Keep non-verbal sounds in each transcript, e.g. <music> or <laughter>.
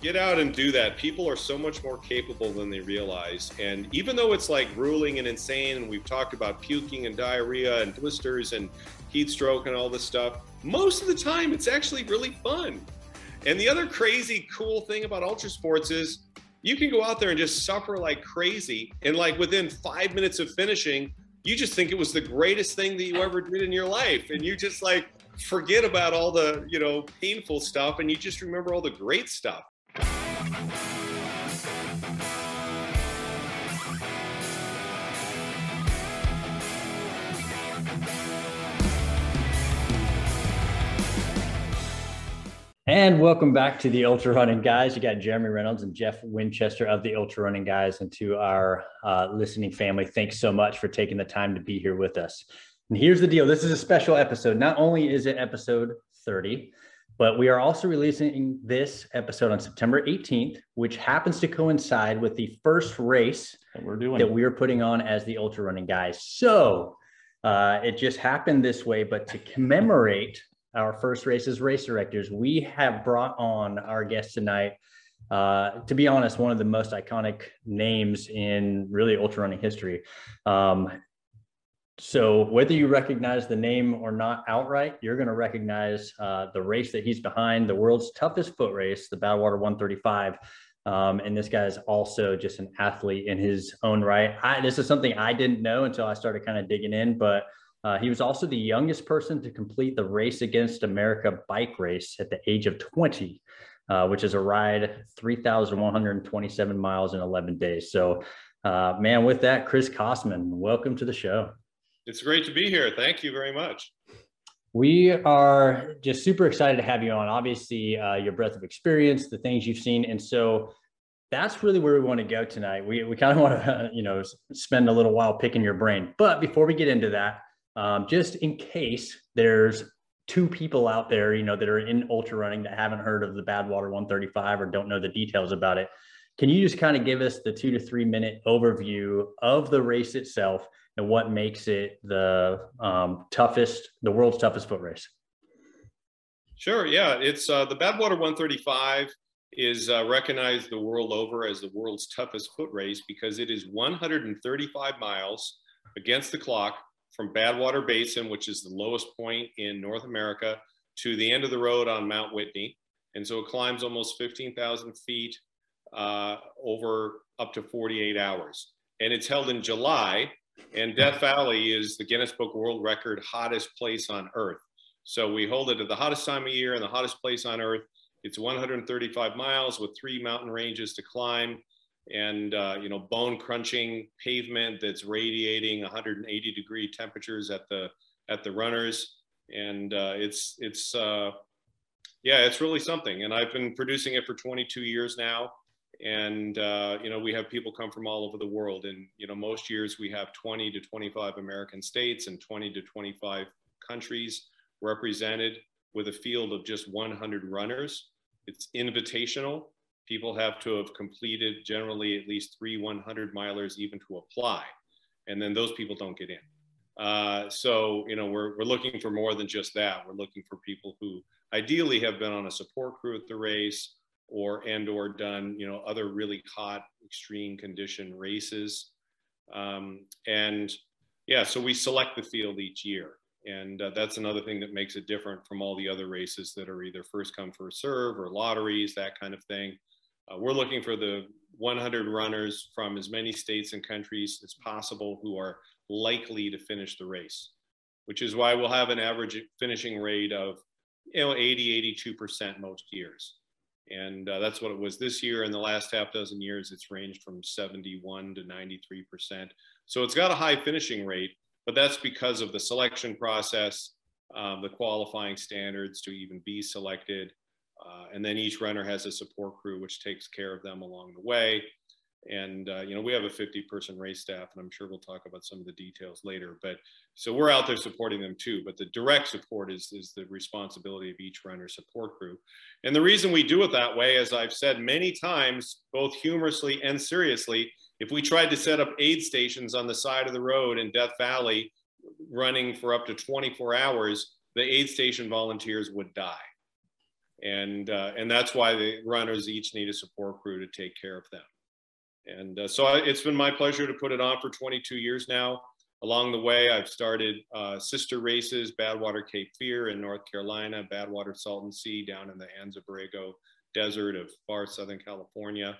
get out and do that. People are so much more capable than they realize. And even though it's like grueling and insane, and we've talked about puking and diarrhea and blisters and heat stroke and all this stuff, most of the time it's actually really fun. And the other crazy cool thing about ultra sports is you can go out there and just suffer like crazy. And like within five minutes of finishing, you just think it was the greatest thing that you ever did in your life. And you just like forget about all the, you know, painful stuff and you just remember all the great stuff. And welcome back to the Ultra Running Guys. You got Jeremy Reynolds and Jeff Winchester of the Ultra Running Guys, and to our uh, listening family, thanks so much for taking the time to be here with us. And here's the deal this is a special episode. Not only is it episode 30, but we are also releasing this episode on September 18th, which happens to coincide with the first race that we're doing that we are putting on as the Ultra Running Guys. So uh, it just happened this way, but to commemorate our first race as race directors, we have brought on our guest tonight. Uh, to be honest, one of the most iconic names in really ultra running history. Um, so whether you recognize the name or not outright, you're going to recognize uh, the race that he's behind, the world's toughest foot race, the Badwater 135. Um, and this guy is also just an athlete in his own right. I, this is something I didn't know until I started kind of digging in, but uh, he was also the youngest person to complete the Race Against America bike race at the age of 20, uh, which is a ride 3,127 miles in 11 days. So, uh, man, with that, Chris Kostman, welcome to the show. It's great to be here. Thank you very much. We are just super excited to have you on. Obviously, uh, your breadth of experience, the things you've seen, and so that's really where we want to go tonight. We we kind of want to <laughs> you know spend a little while picking your brain. But before we get into that, um, just in case there's two people out there, you know, that are in ultra running that haven't heard of the Badwater 135 or don't know the details about it. Can you just kind of give us the two to three minute overview of the race itself and what makes it the um, toughest, the world's toughest foot race? Sure. Yeah, it's uh, the Badwater 135 is uh, recognized the world over as the world's toughest foot race because it is 135 miles against the clock from Badwater Basin, which is the lowest point in North America, to the end of the road on Mount Whitney. And so it climbs almost 15,000 feet uh, over up to 48 hours. And it's held in July. And Death Valley is the Guinness Book World Record hottest place on Earth. So we hold it at the hottest time of year and the hottest place on Earth. It's 135 miles with three mountain ranges to climb and uh, you know bone crunching pavement that's radiating 180 degree temperatures at the at the runners and uh, it's it's uh, yeah it's really something and i've been producing it for 22 years now and uh, you know we have people come from all over the world and you know most years we have 20 to 25 american states and 20 to 25 countries represented with a field of just 100 runners it's invitational people have to have completed generally at least three 100 milers even to apply. And then those people don't get in. Uh, so, you know, we're, we're looking for more than just that. We're looking for people who ideally have been on a support crew at the race or and or done, you know, other really hot extreme condition races. Um, and yeah, so we select the field each year. And uh, that's another thing that makes it different from all the other races that are either first come, first serve or lotteries, that kind of thing. Uh, we're looking for the 100 runners from as many states and countries as possible who are likely to finish the race, which is why we'll have an average finishing rate of you know 80 82% most years and uh, that's what it was this year. In the last half dozen years it's ranged from 71 to 93% so it's got a high finishing rate but that's because of the selection process um, the qualifying standards to even be selected. Uh, and then each runner has a support crew which takes care of them along the way. And uh, you know we have a 50 person race staff, and I'm sure we'll talk about some of the details later. But so we're out there supporting them too. But the direct support is is the responsibility of each runner support crew. And the reason we do it that way, as I've said many times, both humorously and seriously, if we tried to set up aid stations on the side of the road in Death Valley, running for up to 24 hours, the aid station volunteers would die And, uh, and that's why the runners each need a support crew to take care of them. And uh, so I, it's been my pleasure to put it on for 22 years now. Along the way, I've started uh, sister races, Badwater Cape Fear in North Carolina, Badwater Salton Sea down in the Anza Borrego Desert of far Southern California.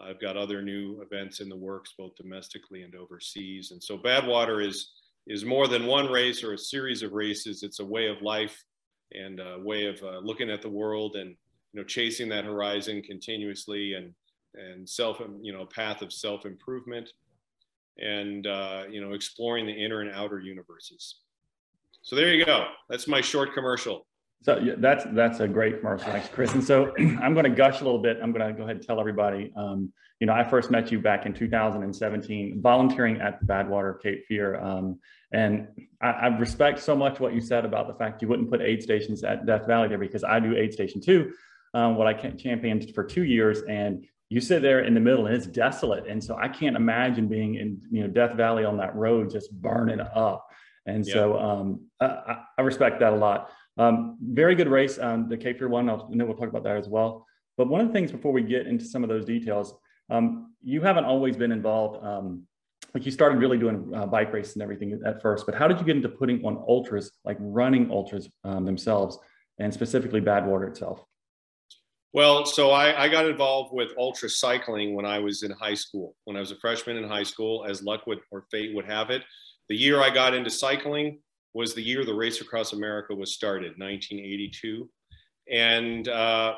I've got other new events in the works, both domestically and overseas. And so Badwater is, is more than one race or a series of races. It's a way of life and a way of uh, looking at the world and, you know, chasing that horizon continuously and, and self, you know, path of self-improvement and uh, you know exploring the inner and outer universes. So there you go. That's my short commercial. So yeah, that's that's a great commercial, thanks, Chris. And so <clears throat> I'm going to gush a little bit. I'm going to go ahead and tell everybody. Um, you know, I first met you back in 2017, volunteering at the Badwater Cape Fear, um, and I, I, respect so much what you said about the fact you wouldn't put aid stations at Death Valley there because I do aid station too. Um, what I championed for two years, and you sit there in the middle and it's desolate. And so I can't imagine being in, you know, Death Valley on that road, just burning up. And yeah. so um, I, I, respect that a lot. Um, very good race. Um, the Cape Fear one, I'll, and then we'll talk about that as well. But one of the things before we get into some of those details, um, you haven't always been involved. Um, like you started really doing uh, bike races and everything at first, but how did you get into putting on ultras, like running ultras um, themselves, and specifically Badwater itself? Well, so I, I, got involved with ultra cycling when I was in high school. When I was a freshman in high school, as luck would or fate would have it, the year I got into cycling was the year the Race Across America was started, 1982. And uh,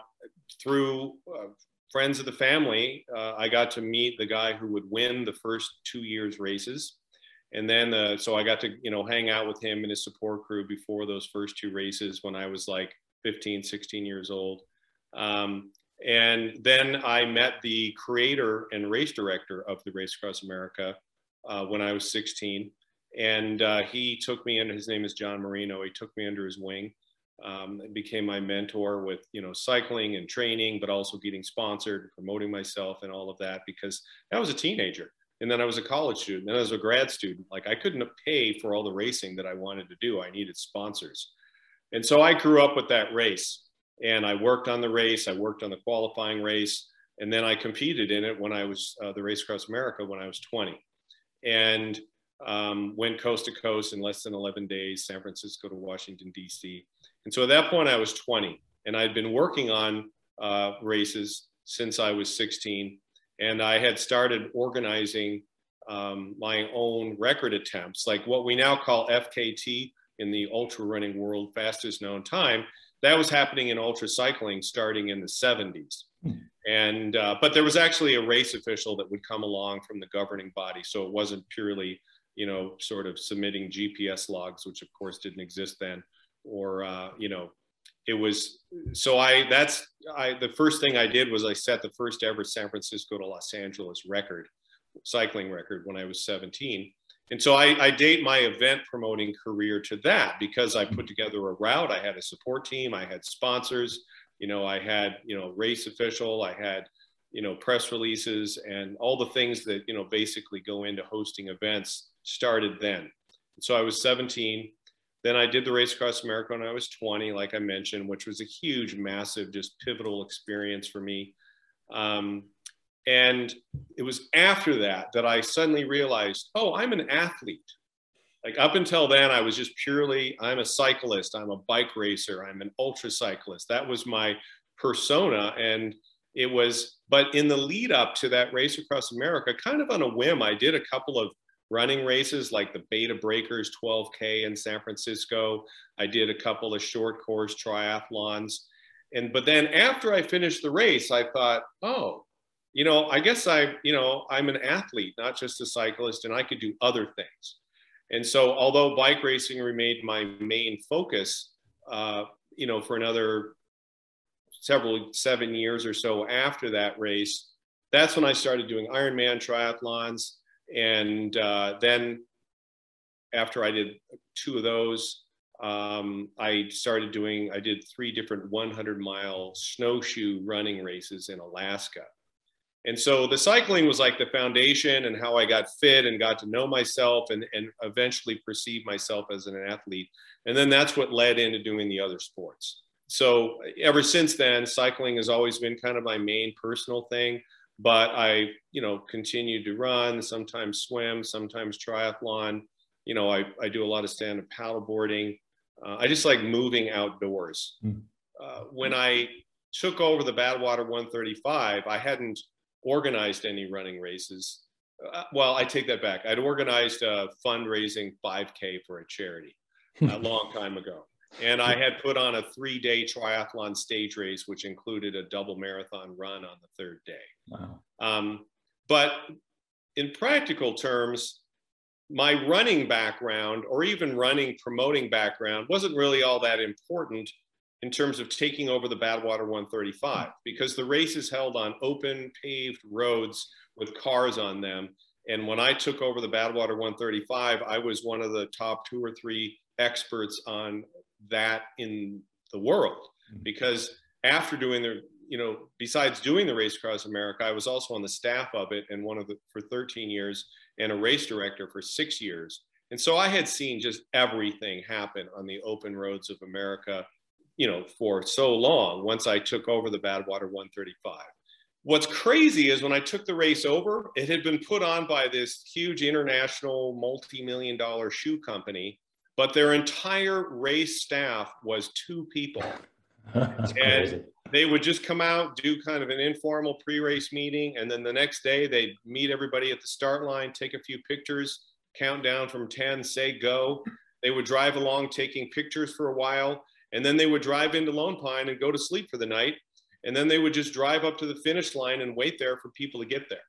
through uh, friends of the family, uh, I got to meet the guy who would win the first two years races. And then, uh, so I got to, you know, hang out with him and his support crew before those first two races when I was like 15, 16 years old. Um, and then I met the creator and race director of the Race Across America uh, when I was 16. And uh, he took me under, his name is John Marino. He took me under his wing um, and became my mentor with, you know, cycling and training, but also getting sponsored, promoting myself and all of that because I was a teenager. And then I was a college student and I was a grad student. Like I couldn't pay for all the racing that I wanted to do. I needed sponsors. And so I grew up with that race and I worked on the race. I worked on the qualifying race, and then I competed in it when I was uh, the Race Across America when I was 20, and um, went coast to coast in less than 11 days, San Francisco to Washington D.C. And so at that point I was 20, and I'd been working on uh, races since I was 16, and I had started organizing um, my own record attempts, like what we now call FKT in the ultra running world, fastest known time that was happening in ultra cycling starting in the 70s. Hmm. And uh, but there was actually a race official that would come along from the governing body, so it wasn't purely you know sort of submitting GPS logs, which of course didn't exist then, or uh, you know it was so I that's I the first thing I did was I set the first ever San Francisco to Los Angeles record cycling record when I was 17 and so I, I, date my event promoting career to that because I put together a route. I had a support team, I had sponsors, you know, I had, you know, race official, I had, you know, press releases and all the things that, you know, basically go into hosting events started then. So I was 17. Then I did the Race Across America when I was 20, like I mentioned, which was a huge, massive, just pivotal experience for me. Um, and it was after that that I suddenly realized, oh, I'm an athlete. Like up until then, I was just purely, I'm a cyclist, I'm a bike racer, I'm an ultra cyclist. That was my persona. And it was, but in the lead up to that race across America, kind of on a whim, I did a couple of running races like the Bay to Breakers 12K in San Francisco. I did a couple of short course triathlons. And but then after I finished the race, I thought, oh, you know, I guess I, you know, I'm an athlete, not just a cyclist, and I could do other things. And so, although bike racing remained my main focus, uh, you know, for another several seven years or so after that race, that's when I started doing Ironman triathlons. And uh, then, after I did two of those, um, I started doing, I did three different 100 mile snowshoe running races in Alaska. And so the cycling was like the foundation and how I got fit and got to know myself and, and eventually perceive myself as an athlete. And then that's what led into doing the other sports. so ever since then, cycling has always been kind of my main personal thing. But I, you know, continued to run, sometimes swim, sometimes triathlon. You know, I, I do a lot of stand-up paddleboarding. Uh, I just like moving outdoors. Mm. Uh, when I took over the Badwater 135, I hadn't organized any running races. Uh, well, I take that back. I'd organized a fundraising 5K for a charity <laughs> a long time ago. And I had put on a three day triathlon stage race, which included a double marathon run on the third day. Wow. Um, but in practical terms, my running background or even running promoting background wasn't really all that important in terms of taking over the Badwater 135 because the race is held on open paved roads with cars on them. And when I took over the Badwater 135, I was one of the top two or three experts on that in the world mm-hmm. because after doing the you know besides doing the race across america i was also on the staff of it and one of the for 13 years and a race director for six years and so i had seen just everything happen on the open roads of america you know for so long once i took over the badwater 135 what's crazy is when i took the race over it had been put on by this huge international multi-million dollar shoe company but their entire race staff was two people. <laughs> and crazy. they would just come out, do kind of an informal pre-race meeting, and then the next day they'd meet everybody at the start line, take a few pictures, count down from 10, say go. They would drive along taking pictures for a while, and then they would drive into Lone Pine and go to sleep for the night. And then they would just drive up to the finish line and wait there for people to get there.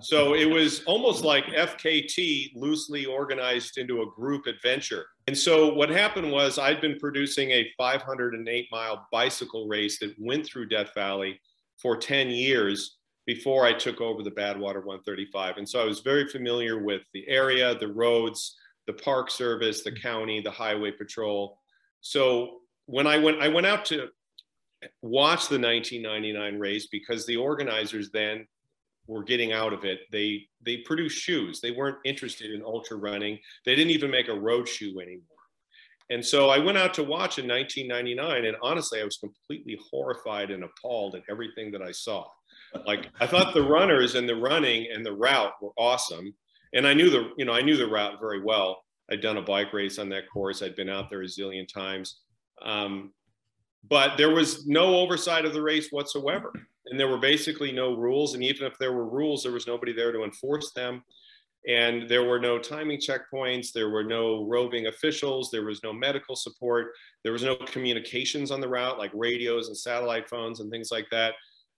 So it was almost like FKT loosely organized into a group adventure. And so what happened was I'd been producing a 508 mile bicycle race that went through Death Valley for 10 years before I took over the Badwater 135. And so I was very familiar with the area, the roads, the park service, the county, the highway patrol. So when I went, I went out to watch the 1999 race because the organizers then were getting out of it. They they produced shoes. They weren't interested in ultra running. They didn't even make a road shoe anymore. And so I went out to watch in 1999, and honestly, I was completely horrified and appalled at everything that I saw. Like I thought the runners and the running and the route were awesome, and I knew the you know I knew the route very well. I'd done a bike race on that course. I'd been out there a zillion times. Um, but there was no oversight of the race whatsoever and there were basically no rules. And even if there were rules, there was nobody there to enforce them. And there were no timing checkpoints, there were no roving officials, there was no medical support, there was no communications on the route like radios and satellite phones and things like that.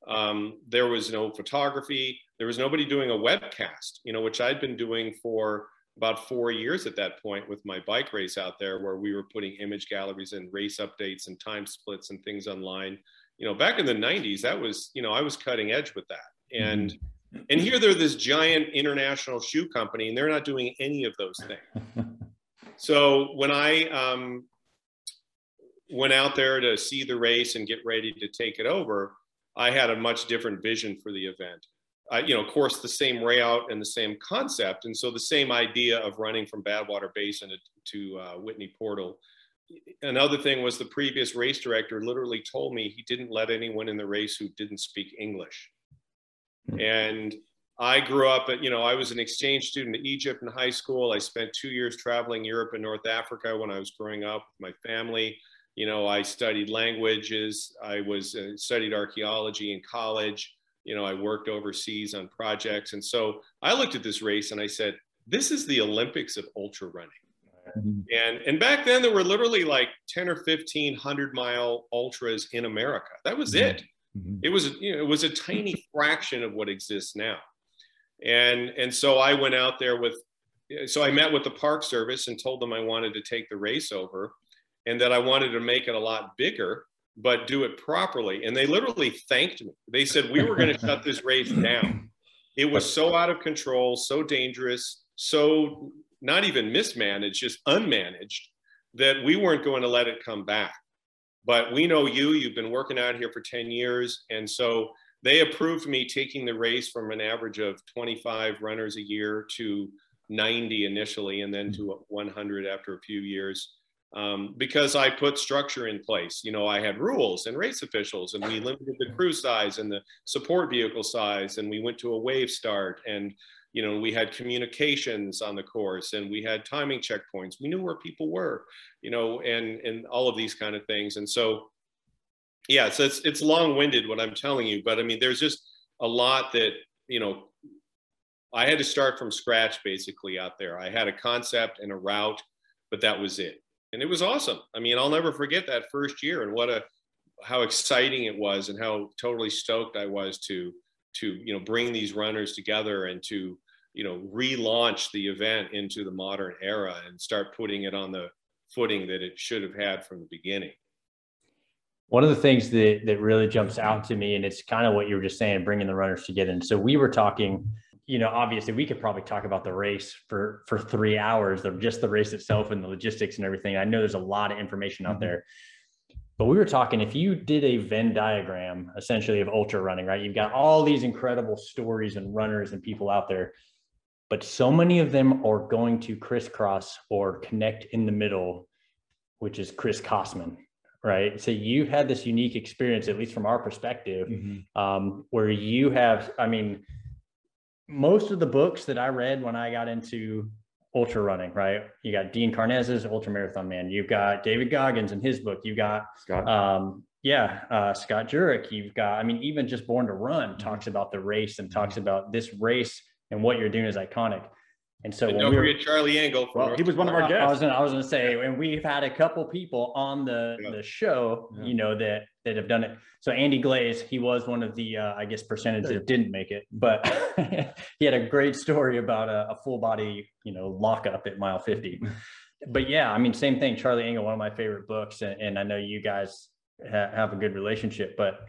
Um, there was no photography, there was nobody doing a webcast, you know, which I'd been doing for about four years at that point with my bike race out there, where we were putting image galleries and race updates and time splits and things online. You know back in the 90s that was you know i was cutting edge with that. And mm-hmm. and here they're this giant international shoe company and they're not doing any of those things. <laughs> So when i um, went out there to see the race and get ready to take it over i had a much different vision for the event uh, you know of course the same layout and the same concept and so the same idea of running from badwater basin to, to uh, whitney portal another thing was the previous race director literally told me he didn't let anyone in the race who didn't speak English. Hmm. And I grew up at, you know, I was an exchange student in Egypt in high school. I spent two years traveling Europe and North Africa when I was growing up with my family. You know, I studied languages. I was uh, studied archaeology in college. You know, I worked overseas on projects. And so I looked at this race and I said, this is the Olympics of ultra running. Mm-hmm. And and back then there were literally like 10 or 15 100 mile ultras in America. That was it. Mm-hmm. It was you know, it was a tiny <laughs> fraction of what exists now. And and so I went out there with so I met with the park service and told them I wanted to take the race over and that I wanted to make it a lot bigger but do it properly. And they literally thanked me. They said we were going to shut this race <laughs> down. It was so out of control, so dangerous, so not even mismanaged, just unmanaged, that we weren't going to let it come back. But we know you, you've been working out here for 10 years. And so they approved me taking the race from an average of 25 runners a year to 90 initially and then to 100 after a few years. Um, because I put structure in place. You know, I had rules and race officials, and we limited the crew size and the support vehicle size, and we went to a wave start, and you know, we had communications on the course, and we had timing checkpoints. We knew where people were, you know, and and all of these kind of things. And so, yeah, so it's it's long winded what I'm telling you, but I mean, there's just a lot that you know. I had to start from scratch basically out there. I had a concept and a route, but that was it and it was awesome. I mean, I'll never forget that first year and what a how exciting it was and how totally stoked I was to to you know bring these runners together and to you know relaunch the event into the modern era and start putting it on the footing that it should have had from the beginning. One of the things that that really jumps out to me, and it's kind of what you were just saying, bringing the runners together. And so we were talking you know, obviously we could probably talk about the race for for three hours, of just the race itself and the logistics and everything. I know there's a lot of information out mm-hmm. there. But we were talking if you did a Venn diagram essentially of ultra running, right? You've got all these incredible stories and runners and people out there, but so many of them are going to crisscross or connect in the middle, which is Chris Kostman, right? So you've had this unique experience, at least from our perspective, mm-hmm. um, where you have, I mean, most of the books that I read when I got into ultra running, right? You got Dean Karnazes, Ultra Marathon Man. You've got David Goggins in his book. You've got Scott. Um, yeah, uh, Scott Jurek. You've got, I mean, even just Born to Run mm-hmm. talks about the race and talks about this race and what you're doing is iconic. And so and don't we forget Charlie Engle. Well, he was one of our guests. I was gonna, I was gonna say, and we've had a couple people on the yeah. the show, yeah. you know, that that have done it. So Andy Glaze, he was one of the, uh, I guess, percentage that didn't make it, but <laughs> he had a great story about a, a full body, you know, lockup at mile 50. but yeah, I mean, same thing. Charlie Engle, one of my favorite books, and, and I know you guys ha- have a good relationship, but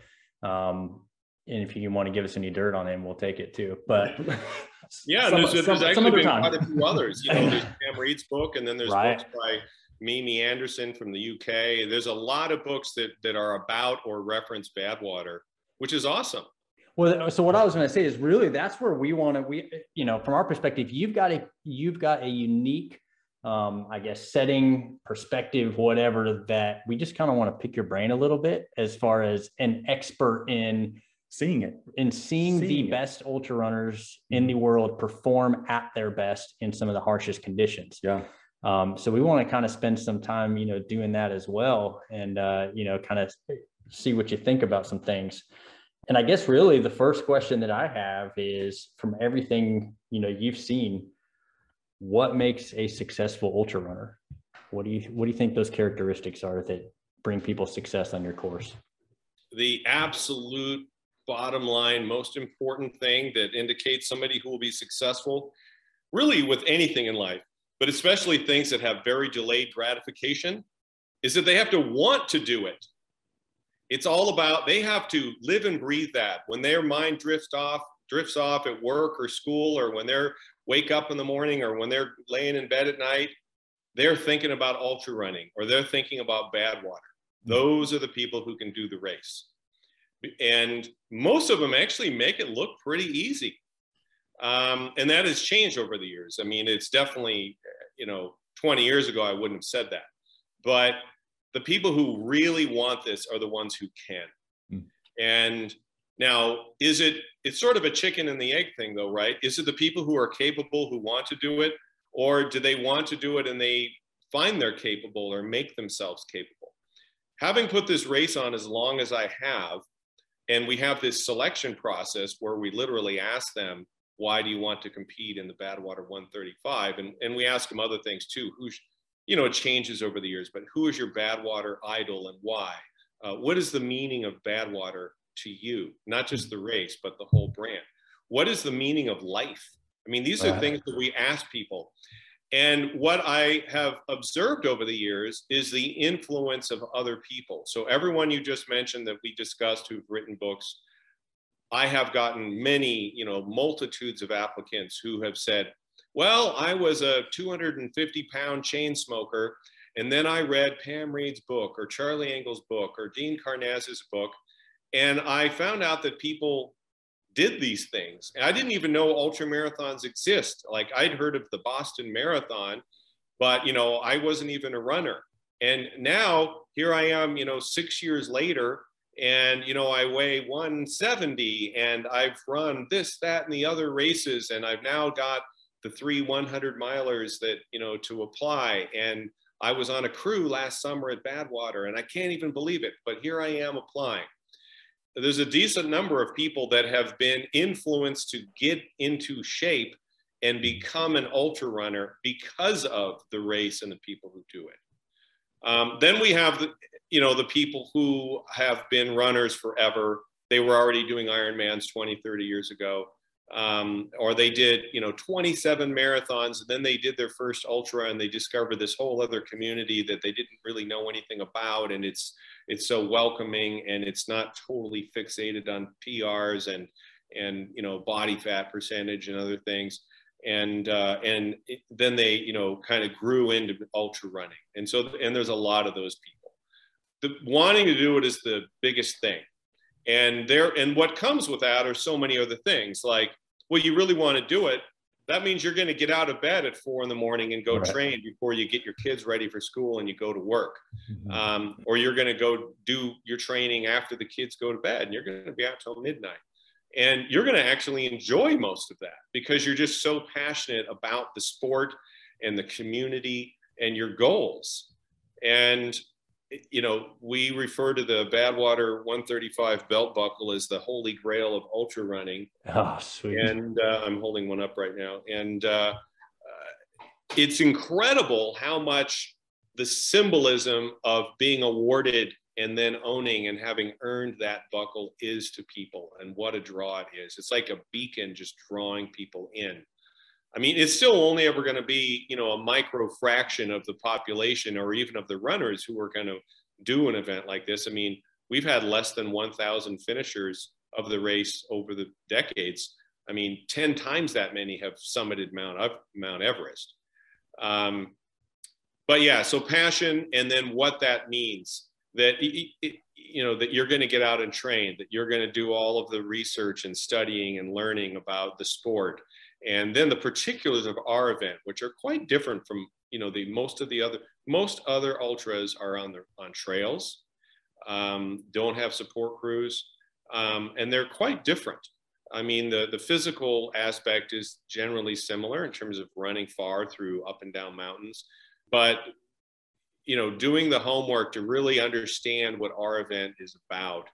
um, and if you want to give us any dirt on him, we'll take it too. But <laughs> yeah, some, there's, there's some, actually been time. quite a few others. You know, there's <laughs> Pam Reed's book, and then there's right. books by Mimi Anderson from the UK. There's a lot of books that that are about or reference Badwater, which is awesome. Well, so what I was going to say is really that's where we want to we you know from our perspective, you've got a you've got a unique um, I guess setting perspective, whatever that we just kind of want to pick your brain a little bit as far as an expert in seeing it and seeing, seeing the it. best ultra runners in the world perform at their best in some of the harshest conditions. Yeah. Um, so we want to kind of spend some time, you know, doing that as well, and uh, you know, kind of see what you think about some things. And I guess really the first question that I have is from everything you know you've seen, what makes a successful ultra runner? What do you what do you think those characteristics are that bring people success on your course? The absolute bottom line, most important thing that indicates somebody who will be successful, really with anything in life, but especially things that have very delayed gratification, is that they have to want to do it. It's all about they have to live and breathe that. When their mind drifts off, drifts off at work or school, or when they're wake up in the morning, or when they're laying in bed at night, they're thinking about ultra running or they're thinking about Badwater. Mm-hmm. Those are the people who can do the race and most of them actually make it look pretty easy. Um, and that has changed over the years. I mean, it's definitely, you know, 20 years ago, I wouldn't have said that. But the people who really want this are the ones who can. Mm. And now, is it, it's sort of a chicken and the egg thing, though, right? Is it the people who are capable who want to do it? Or do they want to do it and they find they're capable or make themselves capable? Having put this race on as long as I have, and we have this selection process where we literally ask them, why do you want to compete in the Badwater 135? And, and we ask them other things too. Who's, you know, it changes over the years, but who is your Badwater idol and why? Uh, what is the meaning of Badwater to you? Not just the race, but the whole brand. What is the meaning of life? I mean, these are things that we ask people. And what I have observed over the years is the influence of other people. So, everyone you just mentioned that we discussed who've written books, I have gotten many, you know, multitudes of applicants who have said, Well, I was a 250 pound chain smoker, and then I read Pam Reed's book or Charlie Engle's book or Dean Karnazes' book. And I found out that people did these things. And I didn't even know ultra marathons exist. Like I'd heard of the Boston Marathon, but you know, I wasn't even a runner. And now here I am, you know, six years later, and you know I weigh 170, and I've run this, that, and the other races, and I've now got the three 100 milers that you know to apply. And I was on a crew last summer at Badwater, and I can't even believe it, but here I am applying. There's a decent number of people that have been influenced to get into shape and become an ultra runner because of the race and the people who do it. Um, then we have the, you know, the people who have been runners forever. They were already doing Ironmans 20, 30 years ago. Um, or they did, you know, 27 marathons, and then they did their first ultra, and they discovered this whole other community that they didn't really know anything about, and it's it's so welcoming, and it's not totally fixated on PRs and and you know body fat percentage and other things. And uh, and it, then they you know kind of grew into ultra running. And so and there's a lot of those people. The wanting to do it is the biggest thing. And there and what comes with that are so many other things. Like well you really want to do it that means you're going to get out of bed at four in the morning and go right. train before you get your kids ready for school and you go to work mm-hmm. um, or you're going to go do your training after the kids go to bed and you're going to be out till midnight and you're going to actually enjoy most of that because you're just so passionate about the sport and the community and your goals. And, you know, we refer to the Badwater 135 belt buckle as the holy grail of ultra running. Oh, sweet. And uh, I'm holding one up right now. And uh, uh, it's incredible how much the symbolism of being awarded and then owning and having earned that buckle is to people and what a draw it is. It's like a beacon just drawing people in. I mean, it's still only ever going to be, you know, a micro fraction of the population or even of the runners who are going to do an event like this. I mean, we've had less than 1,000 finishers of the race over the decades. I mean, 10 times that many have summited Mount, Mount Everest. Um, but yeah, so passion and then what that means that you know that you're going to get out and train that you're going to do all of the research and studying and learning about the sport and then the particulars of our event which are quite different from you know the most of the other most other ultras are on the on trails um, don't have support crews um, and they're quite different. I mean the the physical aspect is generally similar in terms of running far through up and down mountains but you know, doing the homework to really understand what our event is about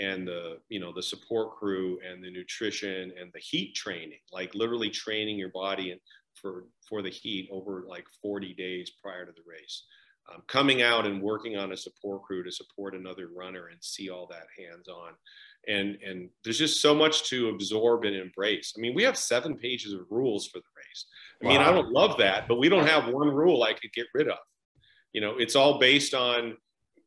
and the, you know, the support crew and the nutrition and the heat training, like literally training your body and for, for the heat over like 40 days prior to the race. Um, coming out and working on a support crew to support another runner and see all that hands on and and there's just so much to absorb and embrace i mean we have seven pages of rules for the race i wow. mean i don't love that but we don't have one rule i could get rid of you know, it's all based on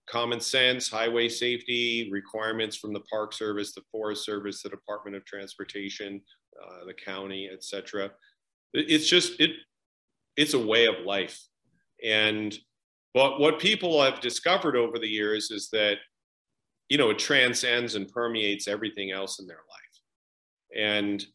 common sense, highway safety requirements from the Park Service, the Forest Service, the Department of Transportation, uh, the county, etc. It's just it. It's a way of life, and but what people have discovered over the years is that you know it transcends and permeates everything else in their life, and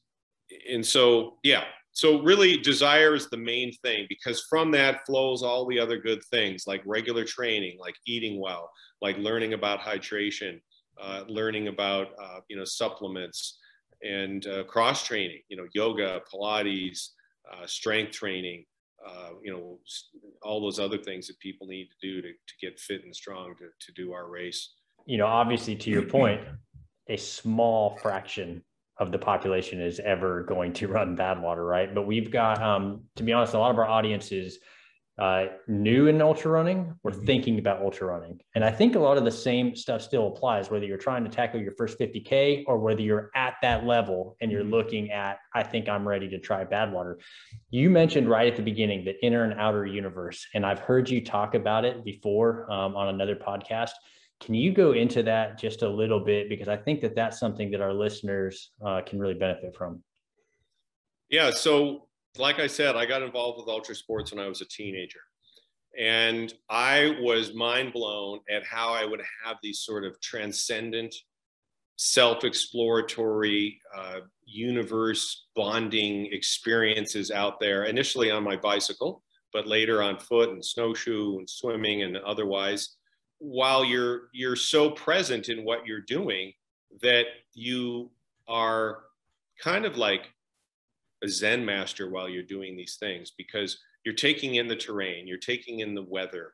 and so yeah, so really desire is the main thing because from that flows all the other good things like regular training like eating well like learning about hydration uh, learning about uh, you know supplements and uh, cross training you know yoga pilates uh, strength training uh, you know all those other things that people need to do to, to get fit and strong to, to do our race. You know obviously to your point a small fraction of the population is ever going to <laughs> run Badwater, right? But we've got, um, to be honest, a lot of our audience is uh, new in ultra running. We're mm-hmm. thinking about ultra running, and I think a lot of the same stuff still applies, whether you're trying to tackle your first 50k or whether you're at that level and you're mm-hmm. looking at, I think I'm ready to try Badwater. You mentioned right at the beginning the inner and outer universe, and I've heard you talk about it before um, on another podcast. Can you go into that just a little bit? Because I think that that's something that our listeners uh, can really benefit from. Yeah. So, like I said, I got involved with ultra sports when I was a teenager. And I was mind blown at how I would have these sort of transcendent, self exploratory, uh, universe bonding experiences out there, initially on my bicycle but later on foot and snowshoe and swimming and otherwise, while you're you're so present in what you're doing that you are kind of like a Zen master while you're doing these things because you're taking in the terrain, you're taking in the weather,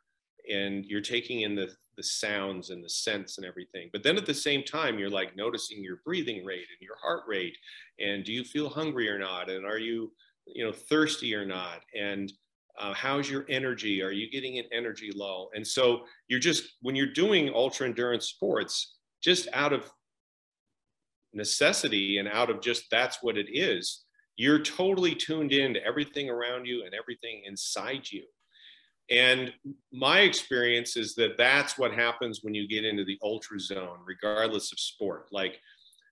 and you're taking in the, the sounds and the scents and everything. But then at the same time, you're like noticing your breathing rate and your heart rate. And do you feel hungry or not? And are you, you know, thirsty or not? And uh, how's your energy? Are you getting an energy low? And so you're just, when you're doing ultra endurance sports, just out of necessity and out of just that's what it is, you're totally tuned in to everything around you and everything inside you. And my experience is that that's what happens when you get into the ultra zone, regardless of sport. Like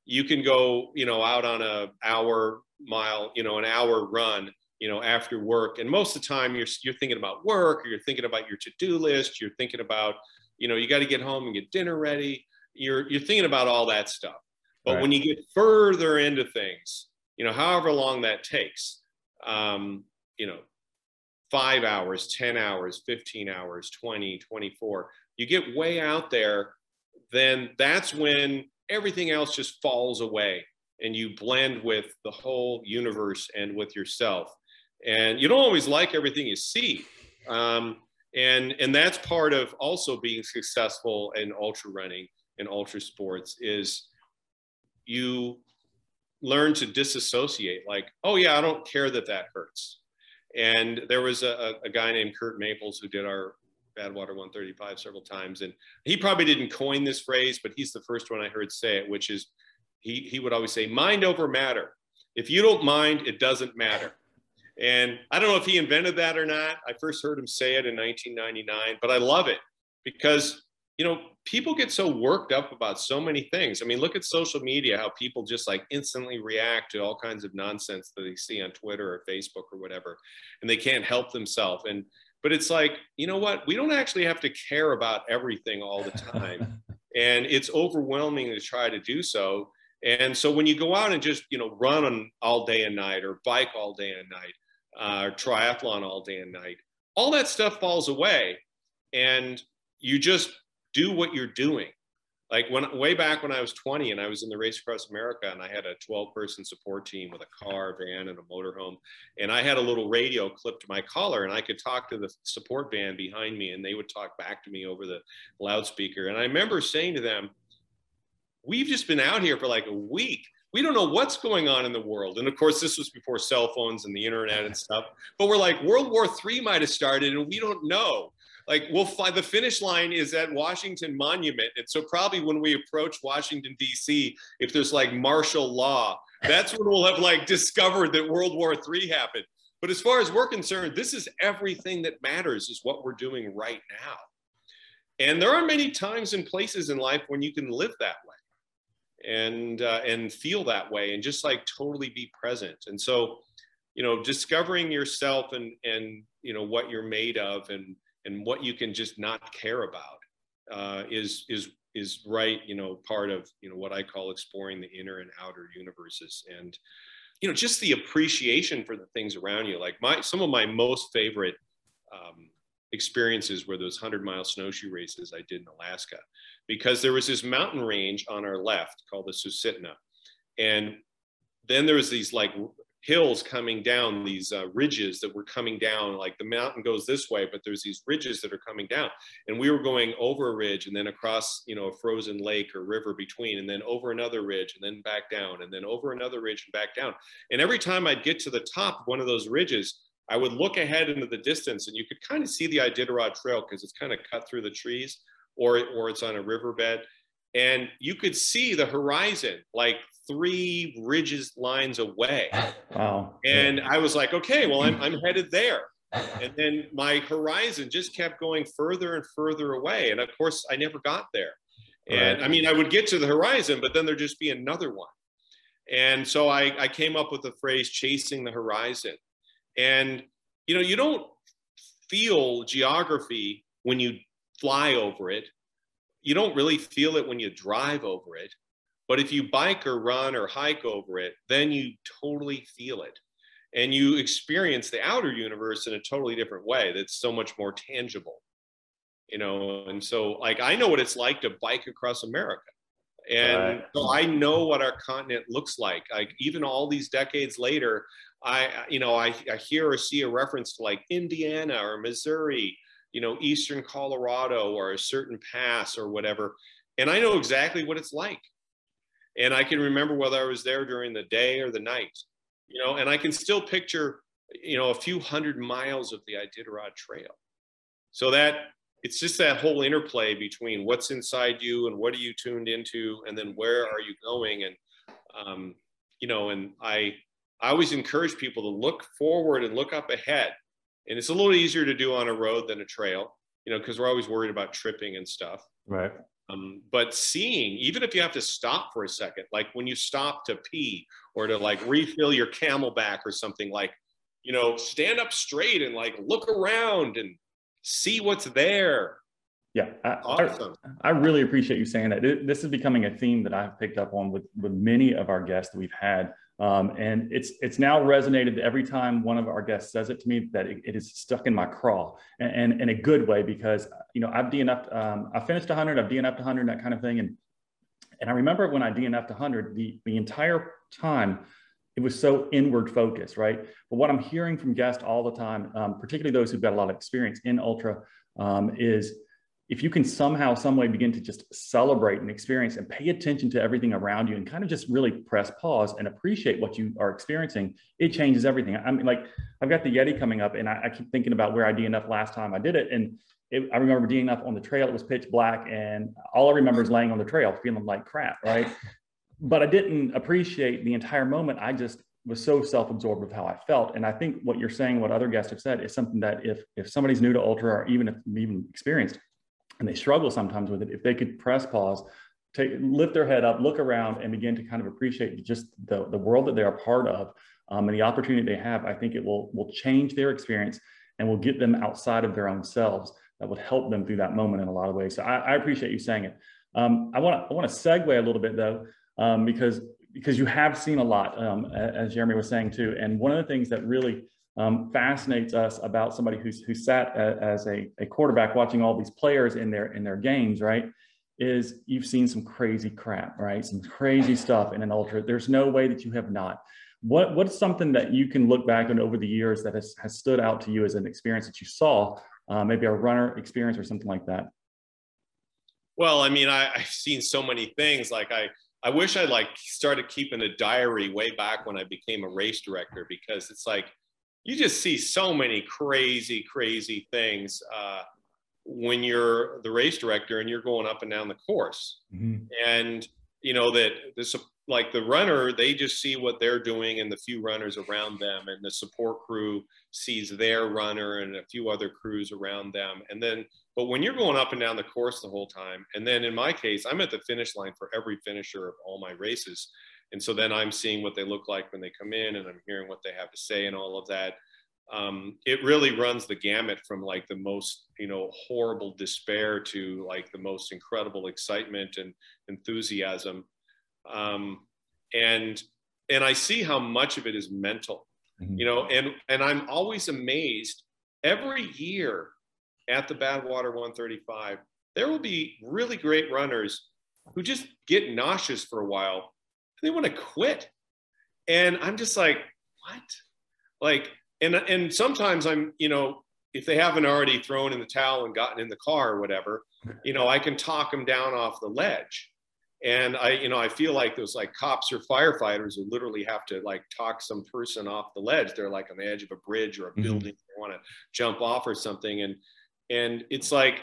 you can go, you know, out on a hour mile, you know, an hour run, you know, after work. And most of the time you're, you're thinking about work or you're thinking about your to-do list. You're thinking about, you know, you got to get home and get dinner ready. You're, you're thinking about all that stuff. But right. when you get further into things, you know, however long that takes, um, you know, five hours, 10 hours, 15 hours, 20, 24, you get way out there, then that's when everything else just falls away and you blend with the whole universe and with yourself. And you don't always like everything you see. Um, and, and that's part of also being successful in ultra running and ultra sports is you learn to disassociate like oh yeah i don't care that that hurts. And there was a, a guy named kurt maples who did our badwater 135 several times and he probably didn't coin this phrase but he's the first one i heard say it which is he, he would always say mind over matter. If you don't mind it doesn't matter and i don't know if he invented that or not i first heard him say it in 1999 but i love it because you know, people get so worked up about so many things. I mean, look at social media, how people just like instantly react to all kinds of nonsense that they see on Twitter or Facebook or whatever, and they can't help themselves. And, but it's like, you know what? We don't actually have to care about everything all the time. <laughs> and it's overwhelming to try to do so. And so when you go out and just, you know, run on all day and night or bike all day and night, uh, triathlon all day and night, all that stuff falls away. And you just do what you're doing. Like when way back when I was 20 and I was in the Race Across America and I had a 12 person support team with a car, van, and a motorhome. And I had a little radio clipped to my collar and I could talk to the support van behind me and they would talk back to me over the loudspeaker. And I remember saying to them, We've just been out here for like a week we don't know what's going on in the world. And of course, this was before cell phones and the internet and stuff. But we're like, World War III might have started and we don't know like we'll fly the finish line is at Washington Monument. And so probably when we approach Washington, DC, if there's like martial law, that's when we'll have like discovered that World War III happened. But as far as we're concerned, this is everything that matters is what we're doing right now. And there are many times and places in life when you can live that and uh, and feel that way and just like totally be present. And so, you know, discovering yourself and and you know what you're made of and and what you can just not care about uh, is is is right you know part of you know what i call exploring the inner and outer universes and you know just the appreciation for the things around you like my some of my most favorite um, experiences were those 100 mile snowshoe races i did in alaska because there was this mountain range on our left called the susitna and then there was these like hills coming down, these uh, ridges that were coming down. Like the mountain goes this way, but there's these ridges that are coming down. And we were going over a ridge and then across, you know, a frozen lake or river between, and then over another ridge and then back down, and then over another ridge and back down. And every time I'd get to the top of one of those ridges, I would look ahead into the distance and you could kind of see the Iditarod Trail because it's kind of cut through the trees or, or it's on a riverbed. And you could see the horizon like three ridges lines away. Wow. And I was like, okay, well, I'm, I'm headed there. And then my horizon just kept going further and further away. And of course, I never got there. And right. I mean, I would get to the horizon, but then there'd just be another one. And so I, I came up with the phrase chasing the horizon. And, you know, you don't feel geography when you fly over it. You don't really feel it when you drive over it. But if you bike or run or hike over it, then you totally feel it. and you experience the outer universe in a totally different way that's so much more tangible you know and so like i know what it's like to bike across america and right. so i know what our continent looks like like even all these decades later i you know I, I hear or see a reference to like indiana or missouri you know eastern colorado or a certain pass or whatever and i know exactly what it's like. And i can remember whether i was there during the day or the night you know and i can still picture you know a few hundred miles of the iditarod trail. So that it's just that whole interplay between what's inside you and what are you tuned into and then where are you going and um, you know and i i always encourage people to look forward and look up ahead and it's a little easier to do on a road than a trail you know because we're always worried about tripping and stuff right um, but seeing even if you have to stop for a second like when you stop to pee or to like refill your CamelBak or something like you know stand up straight and like look around and see what's there. Yeah, I, awesome. I, I, really appreciate you saying that. This is becoming a theme that I've picked up on with, with many of our guests that we've had. Um, and it's it's now resonated every time one of our guests says it to me that it, it is stuck in my craw and, and, in a good way because you know I've DNF'd um, I finished 100 I've DNF'd 100 that kind of thing and and I remember when I DNF'd 100 the the entire time it was so inward focused, right? But what I'm hearing from guests all the time, um, particularly those who've got a lot of experience in ultra, um, is if you can somehow, some way begin to just celebrate and experience and pay attention to everything around you and kind of just really press pause and appreciate what you are experiencing, it changes everything. I mean, like I've got the Yeti coming up and I, I keep thinking about where I DNF last time I did it. And it, I remember DNF on the trail, it was pitch black and all I remember is laying on the trail feeling like crap, right? <laughs> but I didn't appreciate the entire moment. I just was so self-absorbed with how I felt. And I think what you're saying, what other guests have said, is something that if if somebody's new to ultra or even if even experienced, and they struggle sometimes with it, if they could press pause, take lift their head up, look around, and begin to kind of appreciate just the, the world that they are part of um, and the opportunity they have, I think it will will change their experience and will get them outside of their own selves. That would help them through that moment in a lot of ways. So I, I appreciate you saying it. Um, I want to I want to segue a little bit though um, because because you have seen a lot, um, as Jeremy was saying too. And one of the things that really um, fascinates us about somebody who's who sat a, as a, a quarterback watching all these players in their in their games, right? Is you've seen some crazy crap, right? Some crazy stuff in an ultra. There's no way that you have not. What what's something that you can look back on over the years that has, has stood out to you as an experience that you saw, uh, maybe a runner experience or something like that? Well, I mean, I, I've seen so many things. Like I I wish I like started keeping a diary way back when I became a race director because it's like you just see so many crazy, crazy things uh, when you're the race director and you're going up and down the course. Mm-hmm. And you know that this like the runner, they just see what they're doing and the few runners around them, and the support crew sees their runner and a few other crews around them. And then, but when you're going up and down the course the whole time, and then in my case, I'm at the finish line for every finisher of all my races. And so then I'm seeing what they look like when they come in and I'm hearing what they have to say and all of that. Um, it really runs the gamut from like the most, you know, horrible despair to like the most incredible excitement and enthusiasm um, and and I see how much of it is mental, mm-hmm. you know, and and I'm always amazed every year at the Badwater 135. There will be really great runners who just get nauseous for a while. They want to quit, and I'm just like, what? Like, and and sometimes I'm, you know, if they haven't already thrown in the towel and gotten in the car or whatever, you know, I can talk them down off the ledge and i you know i feel like those like cops or firefighters who literally have to like talk some person off the ledge they're like on the edge of a bridge or a mm-hmm. building they want to jump off or something and and it's like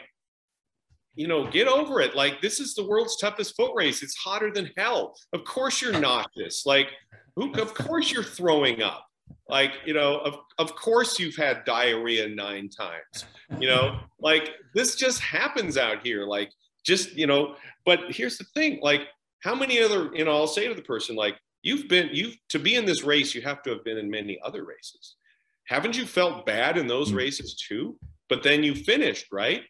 you know get over it. Like this is the world's toughest foot race. It's hotter than hell. Of course you're nauseous. Like who of course you're throwing up. Like you know of, of course you've had diarrhea nine times. You know like this just happens out here. Like just you know but here's the thing. Like how many other you know i'll say to the person like you've been you've to be in this race you have to have been in many other races. Haven't you felt bad in those mm. races too? But then you finished right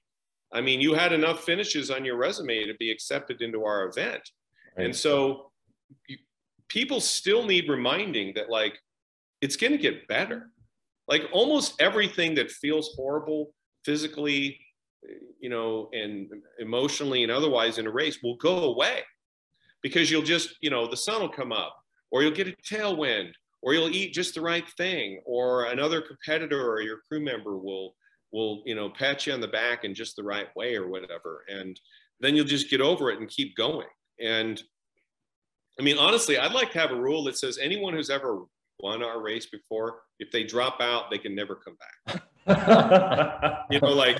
i mean you had enough finishes on your resume to be accepted into our event right. and so you, people still need reminding that like it's going to get better. Like almost everything that feels horrible physically, you know, and emotionally and otherwise in a race will go away because you'll just, you know, the sun will come up or you'll get a tailwind or you'll eat just the right thing or another competitor or your crew member will will you know pat you on the back in just the right way or whatever. And then you'll just get over it and keep going. And i mean honestly i'd like to have a rule that says anyone who's ever won our race before if they drop out they can never come back. <laughs> You know like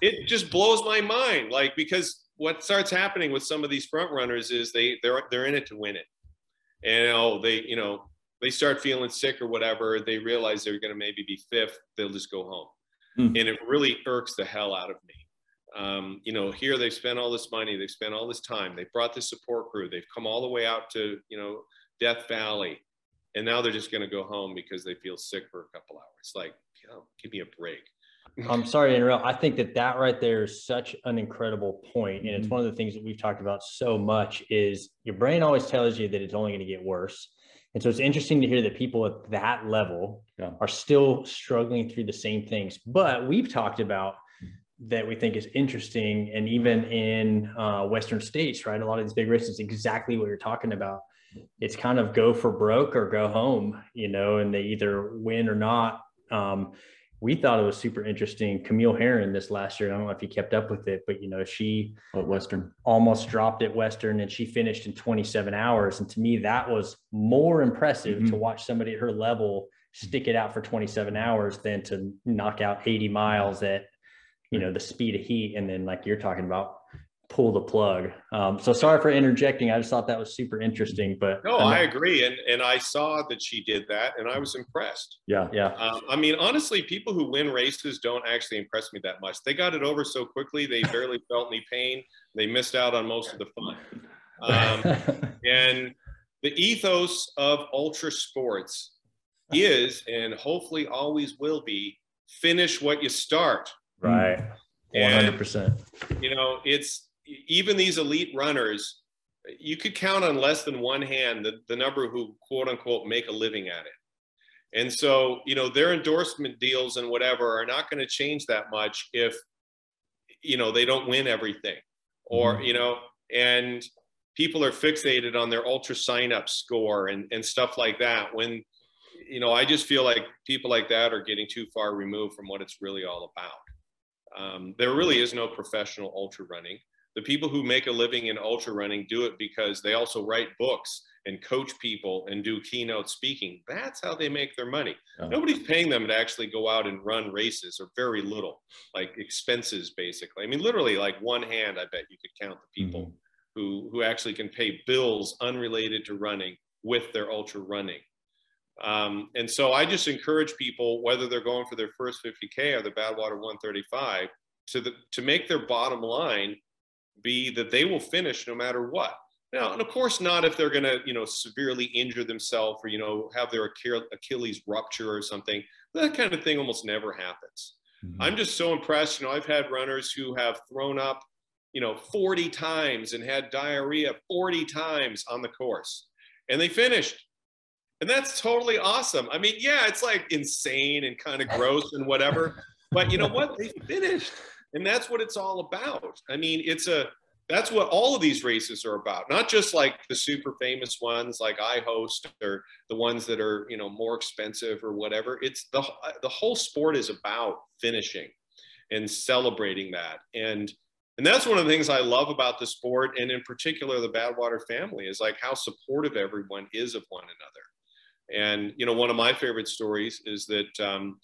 it just blows my mind. Like because what starts happening with some of these front runners is they they're they're in it to win it. And oh they you know they start feeling sick or whatever they realize they're going to maybe be fifth they'll just go home mm. and it really irks the hell out of me um, you know here they've spent all this money they've spent all this time they've brought this support crew they've come all the way out to you know death valley and now they're just going to go home because they feel sick for a couple hours like give me a break <laughs> I'm sorry to interrupt. I think that that right there is such an incredible point, and it's mm-hmm. one of the things that we've talked about so much. Is your brain always tells you that it's only going to get worse, and so it's interesting to hear that people at that level yeah. are still struggling through the same things. But we've talked about that we think is interesting, and even in uh, Western states, right? A lot of these big races, exactly what you're talking about. It's kind of go for broke or go home, you know, and they either win or not. Um, we thought it was super interesting. Camille Herron this last year, I don't know if you kept up with it, but you know, she at Western almost dropped at Western and she finished in 27 hours. And to me, that was more impressive mm-hmm. to watch somebody at her level stick it out for 27 hours than to knock out 80 miles at, you know, the speed of heat. And then like you're talking about pull the plug. Um, so sorry for interjecting. I just thought that was super interesting. But no, I agree, and and I saw that she did that, and I was impressed. Yeah, yeah. Um, I mean, honestly, people who win races don't actually impress me that much. They got it over so quickly; they barely <laughs> felt any pain. They missed out on most of the fun. <laughs> Um, and the ethos of ultra sports is, and hopefully always will be, finish what you start. Right. One hundred percent. You know, it's even these elite runners, you could count on less than one hand the, the number who quote unquote make a living at it. And so, you know, their endorsement deals and whatever are not going to change that much if, you know, they don't win everything or, mm-hmm. you know, and people are fixated on their UltraSignup score and, and stuff like that. When, you know, I just feel like people like that are getting too far removed from what it's really all about. Um, there really is no professional ultra running the people who make a living in ultra running do it because they also write books and coach people and do keynote speaking. That's how they make their money. Uh-huh. Nobody's paying them to actually go out and run races or very little, like expenses basically. I mean, literally, like one hand, I bet you could count the people mm-hmm. who who actually can pay bills unrelated to running with their ultra running. Um, and so I just encourage people, whether they're going for their first 50K or the Badwater 135, to, the, to make their bottom line be that they will finish no matter what. Now, and of course, not if they're going to, you know, severely injure themselves or, you know, have their Achilles rupture or something. That kind of thing almost never happens. Mm-hmm. I'm just so impressed. You know, I've had runners who have thrown up, you know, 40 times and had diarrhea 40 times on the course, and they finished. And that's totally awesome. I mean, yeah, it's like insane and kind of gross and whatever, but you know what? They finished and that's what it's all about i mean it's a that's what all of these races are about not just like the super famous ones like i host or the ones that are you know more expensive or whatever it's the the whole sport is about finishing and celebrating that and and that's one of the things i love about the sport and in particular the badwater family is like how supportive everyone is of one another and you know one of my favorite stories is that um,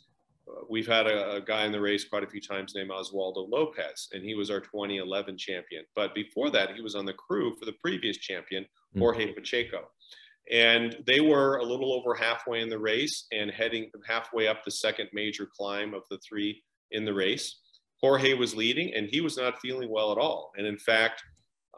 we've had a, a, guy in the race quite a few times named Oswaldo Lopez, and he was our 2011 champion. But before that, he was on the crew for the previous champion, hmm. Jorge mm-hmm. Pacheco. And they were a little over halfway in the race and heading halfway up the second major climb of the three in the race. Jorge was leading, and he was not feeling well at all. And in fact,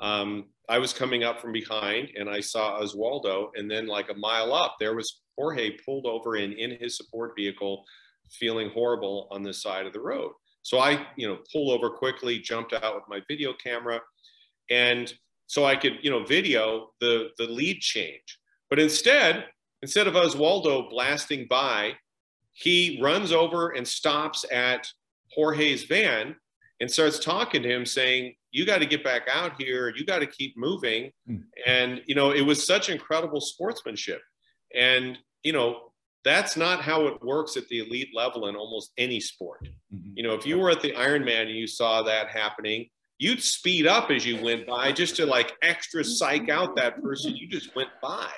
um, I was coming up from behind, and I saw Oswaldo, and then like a mile up, there was Jorge pulled over in in his support vehicle feeling horrible on this side of the road. So I, you know, pulled over quickly, jumped out with my video camera, and so I could, you know, video the the lead change. But instead, instead of Oswaldo blasting by, he runs over and stops at Jorge's van and starts talking to him, saying, "You got to get back out here. You got to keep moving." Mm. And you know, it was such incredible sportsmanship. And you know, that's not how it works at the elite level in almost any sport. Mm-hmm. You know, if you were at the Ironman and you saw that happening, you'd speed up as you went by just to like extra psych out that person you just went by.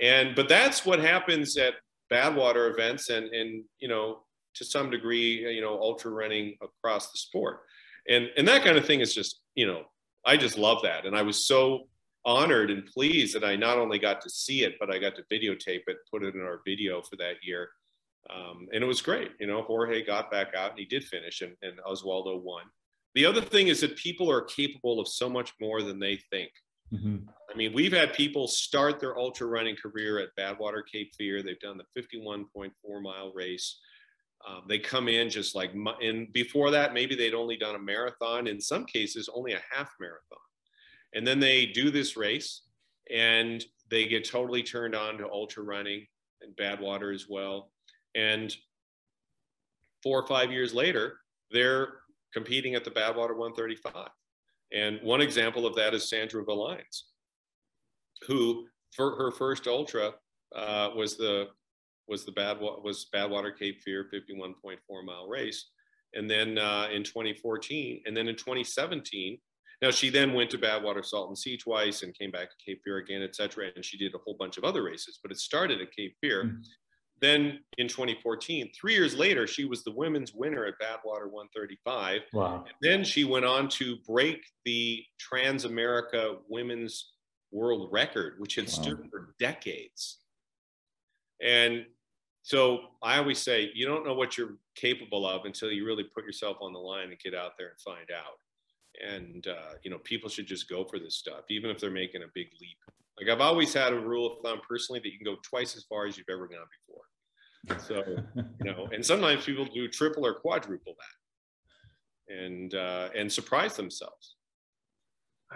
And but that's what happens at Badwater events and and you know to some degree you know ultra running across the sport. And and that kind of thing is just you know I just love that. And I was so honored and pleased that I not only got to see it, but I got to videotape it, put it in our video for that year. Um, and it was great. You know, Jorge got back out and he did finish, and, and Oswaldo won. The other thing is that people are capable of so much more than they think. Mm-hmm. I mean, we've had people start their ultra running career at Badwater Cape Fear. They've done the 51.4 mile race. Um, they come in just like, and before that, maybe they'd only done a marathon. In some cases, only a half marathon. And then they do this race and they get totally turned on to ultra running and Badwater as well. And four or five years later, they're competing at the Badwater 135. And one example of that is Sandra Villines, who for her first ultra uh, was the was the bad was Badwater Cape Fear 51.4 mile race, and then uh, in 2014, and then in 2017. Now she then went to Badwater Salton Sea twice and came back to Cape Fear again, etc. And she did a whole bunch of other races, but it started at Cape Fear. Mm-hmm. Then in 2014, three years later, she was the women's winner at Badwater 135. Wow. And then she went on to break the Trans America women's world record, which had wow. stood for decades. And so I always say, you don't know what you're capable of until you really put yourself on the line and get out there and find out. And, uh, you know, people should just go for this stuff, even if they're making a big leap. Like I've always had a rule of thumb personally that you can go twice as far as you've ever gone before. So, you know, and sometimes people do triple or quadruple that and, uh, and surprise themselves.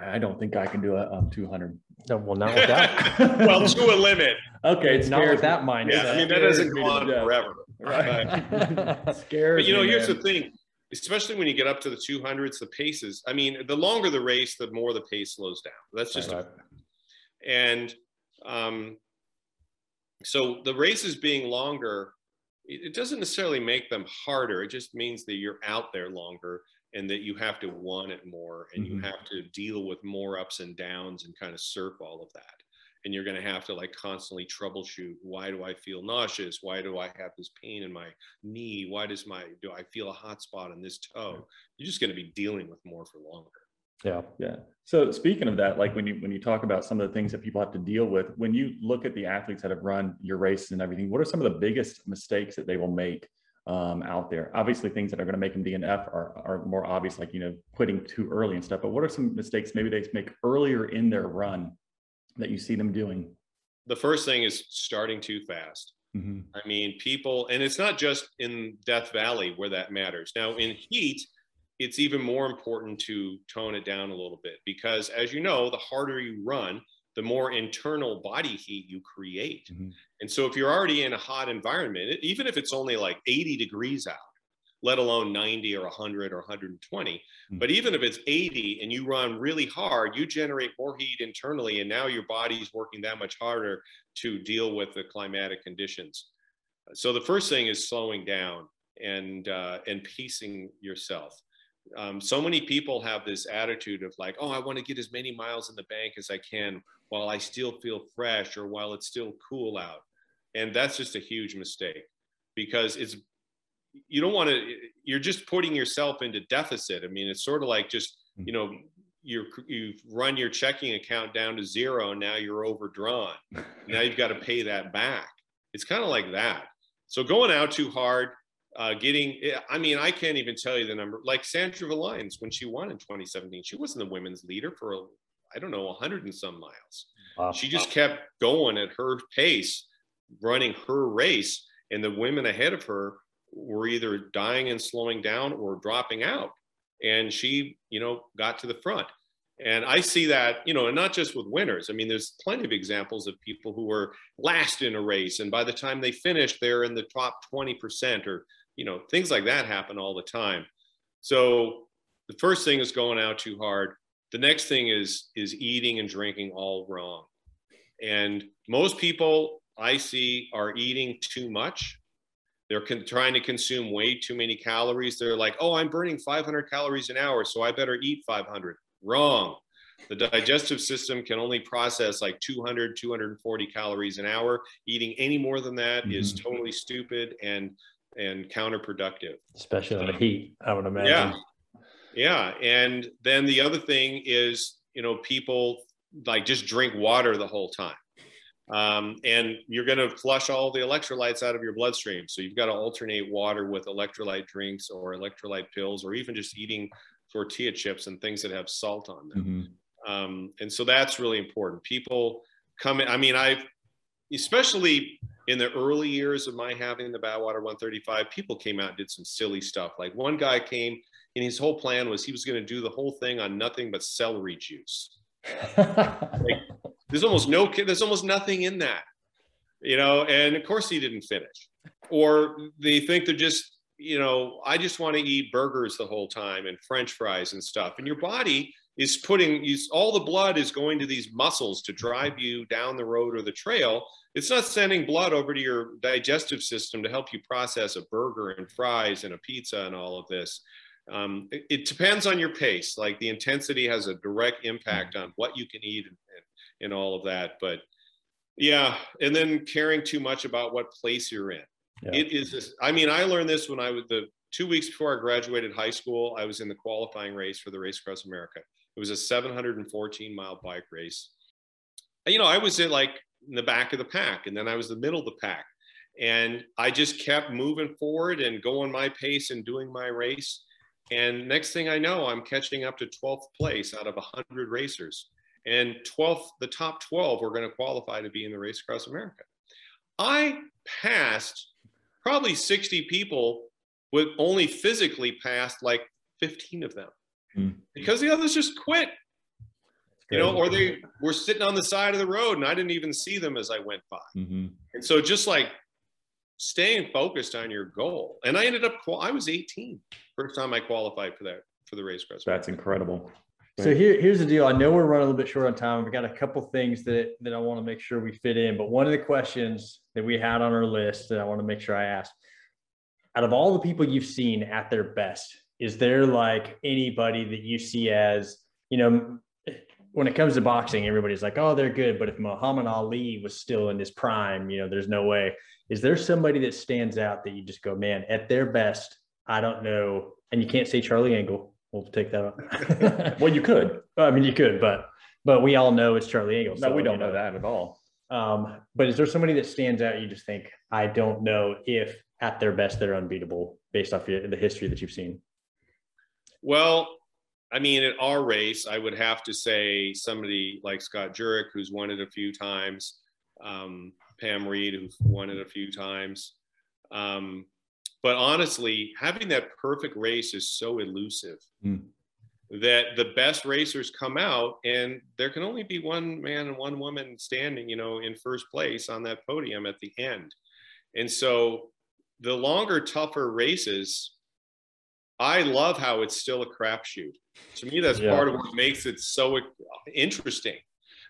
I don't think I can do a um, 200. No, well, not with that. <laughs> well, to a limit. Okay, it's not with that mindset. Yeah, I mean that doesn't go on forever. Right. <laughs> <laughs> Scares. But you know, me, here's man. the thing. Especially when you get up to the 200s, the paces. I mean, the longer the race, the more the pace slows down. That's just. Right. And um, so the races being longer, it doesn't necessarily make them harder. It just means that you're out there longer and that you have to want it more and mm-hmm. you have to deal with more ups and downs and kind of surf all of that. And you're going to have to like constantly troubleshoot. Why do I feel nauseous? Why do I have this pain in my knee? Why does my, do I feel a hot spot in this toe? You're just going to be dealing with more for longer. Yeah. Yeah. So speaking of that, like when you when you talk about some of the things that people have to deal with, when you look at the athletes that have run your races and everything, what are some of the biggest mistakes that they will make um, out there? Obviously, things that are going to make them DNF are are more obvious, like you know, quitting too early and stuff. But what are some mistakes maybe they make earlier in their run that you see them doing? The first thing is starting too fast. Mm-hmm. I mean, people, and it's not just in Death Valley where that matters. Now, in heat, it's even more important to tone it down a little bit because as you know the harder you run the more internal body heat you create mm-hmm. And so if you're already in a hot environment even if it's only like 80 degrees out let alone 90 or 100 or 120 mm-hmm. but even if it's 80 and you run really hard you generate more heat internally and now your body's working that much harder to deal with the climatic conditions so the first thing is slowing down and uh, and pacing yourself um, so many people have this attitude of like, oh, I want to get as many miles in the bank as I can while I still feel fresh or while it's still cool out. And that's just a huge mistake because it's, you don't want to, you're just putting yourself into deficit. I mean, it's sort of like just, mm. you know, you you've run your checking account down to zero and now you're overdrawn. <laughs> now you've got to pay that back. It's kind of like that. So going out too hard, uh, getting, I mean, I can't even tell you the number. Like Sandra Villines, when she won in 2017, she wasn't the women's leader for, I don't know, 100 and some miles. Wow. She just kept going at her pace, running her race, and the women ahead of her were either dying and slowing down or dropping out. And she, you know, got to the front. And I see that, you know, and not just with winners. I mean, there's plenty of examples of people who were last in a race, and by the time they finish, they're in the top 20%, or, you know, things like that happen all the time. So the first thing is going out too hard. The next thing is is eating and drinking all wrong. And most people I see are eating too much. They're con- trying to consume way too many calories. They're like, oh, I'm burning 500 calories an hour, so I better eat 500. Wrong. The digestive system can only process like 200, 240 calories an hour. Eating any more than that mm-hmm. is totally stupid and and counterproductive. Especially on the heat, I would imagine. Yeah. Yeah. And then the other thing is, you know, people like just drink water the whole time. Um, and you're going to flush all the electrolytes out of your bloodstream. So you've got to alternate water with electrolyte drinks or electrolyte pills, or even just eating tortilla chips and things that have salt on them. Mm-hmm. Um, and so that's really important. People come in, I mean, I've, especially in the early years of my having the Badwater 135, people came out and did some silly stuff. Like one guy came and his whole plan was he was going to do the whole thing on nothing but celery juice. <laughs> like, there's almost no there's almost nothing in that you know and of course he didn't finish. Or they think they're just you know i just want to eat burgers the whole time and french fries and stuff. And your body is putting all the blood is going to these muscles to drive you down the road or the trail. It's not sending blood over to your digestive system to help you process a burger and fries and a pizza and all of this. Um, it, it, depends on your pace. Like the intensity has a direct impact on what you can eat and, and all of that. But yeah, and then caring too much about what place you're in. Yeah. It is. This, I mean, I learned this when I was the two weeks before I graduated high school. I was in the qualifying race for the Race Across America. It was a 714 mile bike race. You know, I was in like in the back of the pack, and then I was the middle of the pack, and I just kept moving forward and going my pace and doing my race. And next thing I know, I'm catching up to 12th place out of 100 racers and 12th, the top 12 were going to qualify to be in the race across America. I passed probably 60 people with only physically passed like 15 of them mm. because the others just quit. You know, or they were sitting on the side of the road and I didn't even see them as I went by. Mm-hmm. And so just like staying focused on your goal. And I ended up, I was 18, first time I qualified for that, for the race across. That's incredible. So here, here's the deal. I know we're running a little bit short on time. We've got a couple things that that I want to make sure we fit in. But one of the questions that we had on our list that I want to make sure I ask, out of all the people you've seen at their best, is there like anybody that you see as, you know, when it comes to boxing, everybody's like, oh, they're good. But if Muhammad Ali was still in his prime, you know, there's no way. Is there somebody that stands out that you just go, man, at their best, I don't know. And you can't say Charlie Engle we'll take that <laughs> up. <laughs> well, you could. I mean, you could, but but we all know it's Charlie Engle. No, so, we don't you know, know, that at all. Um, but is there somebody that stands out? You just think I don't know if at their best they're unbeatable based off the history that you've seen. Well, I mean, at our race, I would have to say somebody like Scott Jurek, who's won it a few times, um, Pam Reed, who's won it a few times. Um, but honestly, having that perfect race is so elusive mm. that the best racers come out and there can only be one man and one woman standing, you know, in first place on that podium at the end. And so the longer, tougher races, I love how it's still a crapshoot. To me, that's yeah. part of what makes it so interesting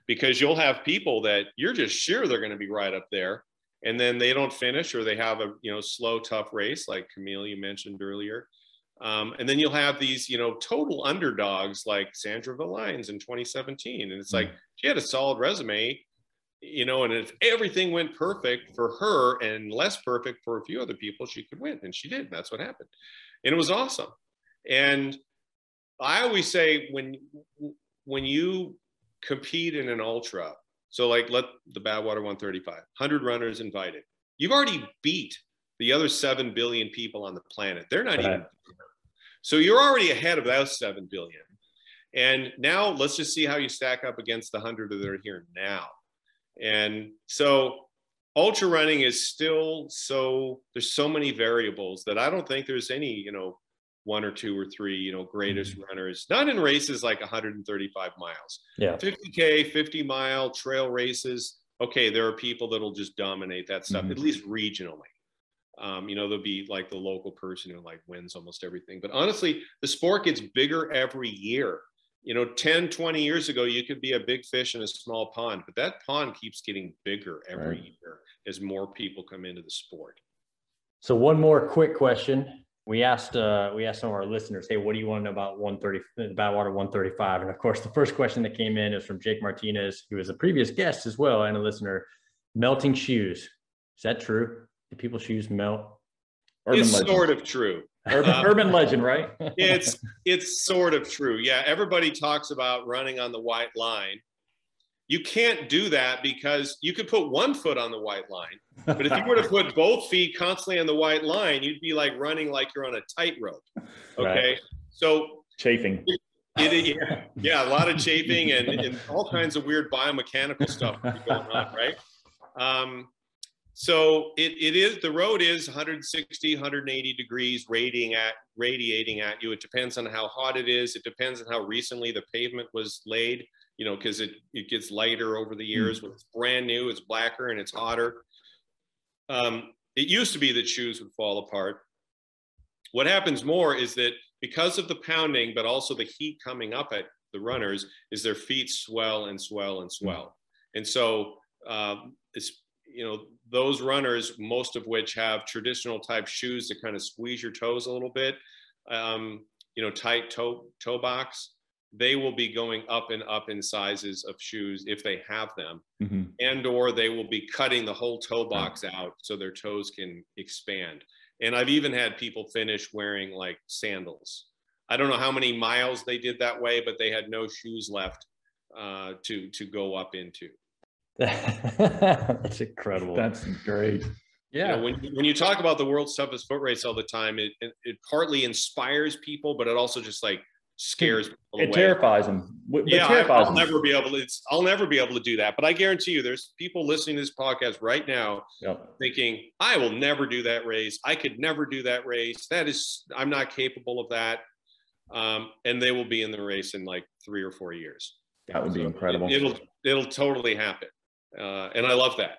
because you'll have people that you're just sure they're going to be right up there and then they don't finish or they have a you know slow tough race like Camille you mentioned earlier. Um, and then you'll have these you know total underdogs like Sandra Villines in 2017 and it's like she had a solid resume you know and if everything went perfect for her and less perfect for a few other people she could win. And she did. That's what happened. And it was awesome. And I always say when when you compete in an ultra so like let the Badwater 135, 100 runners invited. You've already beat the other 7 billion people on the planet. They're not right. even. So you're already ahead of those 7 billion. And now let's just see how you stack up against the 100 that are here now. And so ultra running is still so there's so many variables that I don't think there's any, you know, one or two or three, you know, greatest mm-hmm. runners, not in races like 135 miles. Yeah. 50K, 50 mile trail races. Okay, there are people that'll just dominate that stuff, mm-hmm. at least regionally. Um, you know, there'll be like the local person who like wins almost everything. But honestly, the sport gets bigger every year. You know, 10, 20 years ago, you could be a big fish in a small pond, but that pond keeps getting bigger every right. year as more people come into the sport. So one more quick question. We asked uh, we asked some of our listeners, hey, what do you want to know about 130 Badwater 135? And of course, the first question that came in is from Jake Martinez, who was a previous guest as well and a listener. Melting shoes. Is that true? Do people's shoes melt? Urban it's legend. sort of true. Urban, um, urban legend, right? it's it's sort of true. Yeah, everybody talks about running on the white line. You can't do that because you could put one foot on the white line, but if you were to <laughs> put both feet constantly on the white line, you'd be like running like you're on a tightrope. Okay, right. so chafing. It, it, yeah, <laughs> yeah, a lot of chafing and, and all kinds of weird biomechanical stuff going on, right? Um, so it, it is the road is 160 180 degrees radiating at radiating at you it depends on how hot it is it depends on how recently the pavement was laid you know because it, it gets lighter over the years mm. when it's brand new it's blacker and it's hotter um, it used to be that shoes would fall apart what happens more is that because of the pounding but also the heat coming up at the runners is their feet swell and swell and swell mm. and so um, it's you know those runners most of which have traditional type shoes that kind of squeeze your toes a little bit um, you know tight toe toe box they will be going up and up in sizes of shoes if they have them mm-hmm. and or they will be cutting the whole toe box out so their toes can expand and i've even had people finish wearing like sandals i don't know how many miles they did that way but they had no shoes left uh, to to go up into <laughs> That's incredible. That's great. Yeah. You know, when, when you talk about the world's toughest foot race all the time, it, it, it partly inspires people, but it also just like scares people. It away. terrifies them. It yeah, terrifies I, will never be able to. It's, I'll never be able to do that. But I guarantee you, there's people listening to this podcast right now yep. thinking, "I will never do that race. I could never do that race. That is, I'm not capable of that." Um, and they will be in the race in like three or four years. That would so be incredible. It, it'll it'll totally happen uh, and I love that.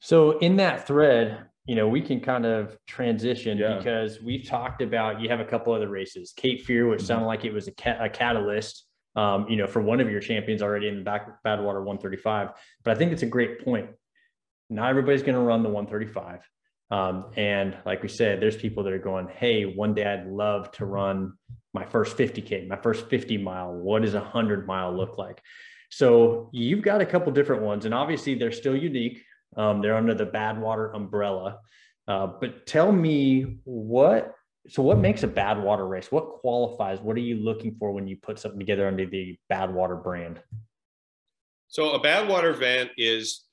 So in that thread, you know, we can kind of transition yeah. because we've talked about you have a couple other races, Cape Fear, which mm-hmm. sounded like it was a, ca- a catalyst, um, you know, for one of your champions already in the back Badwater 135. But I think it's a great point. Not everybody's going to run the 135. Um, and like we said, there's people that are going, Hey, one day I'd love to run my first 50K, my first 50 mile. What does a hundred mile look like? So you've got a couple different ones, and obviously they're still unique. Um, they're under the Badwater umbrella. Uh, but tell me what so what makes a Badwater race? What qualifies? What are you looking for when you put something together under the Badwater brand? So a Badwater event is,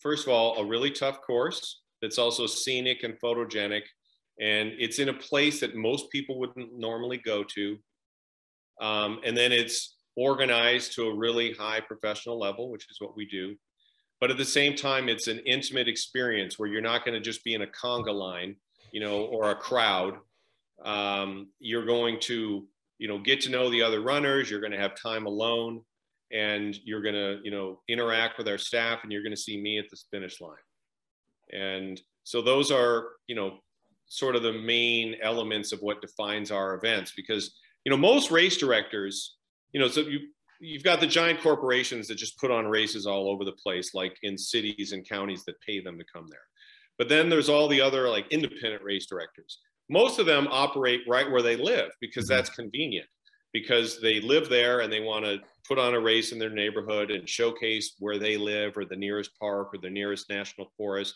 first of all, a really tough course that's also scenic and photogenic, and it's in a place that most people wouldn't normally go to. Um, and then it's organized to a really high professional level, which is what we do. But at the same time, it's an intimate experience where you're not going to just be in a conga line, you know, or a crowd. Um, you're going to, you know, get to know the other runners. You're going to have time alone, and you're going to, you know, interact with our staff, and you're going to see me at the finish line. And so those are, you know, sort of the main elements of what defines our events because you know most race directors you know, so you you've got the giant corporations that just put on races all over the place, like in cities and counties that pay them to come there. But then there's all the other like independent race directors. Most of them operate right where they live because mm-hmm. that's convenient because they live there and they want to put on a race in their neighborhood and showcase where they live or the nearest park or the nearest national forest.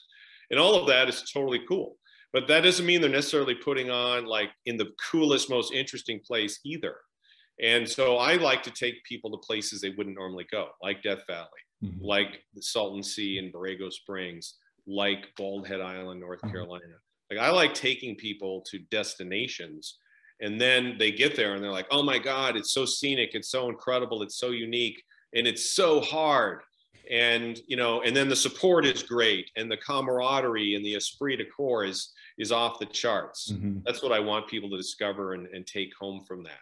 And all of that is totally cool. But that doesn't mean they're necessarily putting on like in the coolest, most interesting place either. And so I like to take people to places they wouldn't normally go, like Death Valley, mm-hmm. like the Salton Sea and Borrego Springs, like Bald Head Island, North mm-hmm. Carolina. Like I like taking people to destinations and then they get there and they're like, oh my God, it's so scenic, it's so incredible, it's so unique, and it's so hard. And you know, and then the support is great, and the camaraderie and the esprit de corps is is off the charts. Mm-hmm. That's what I want people to discover and, and take home from that.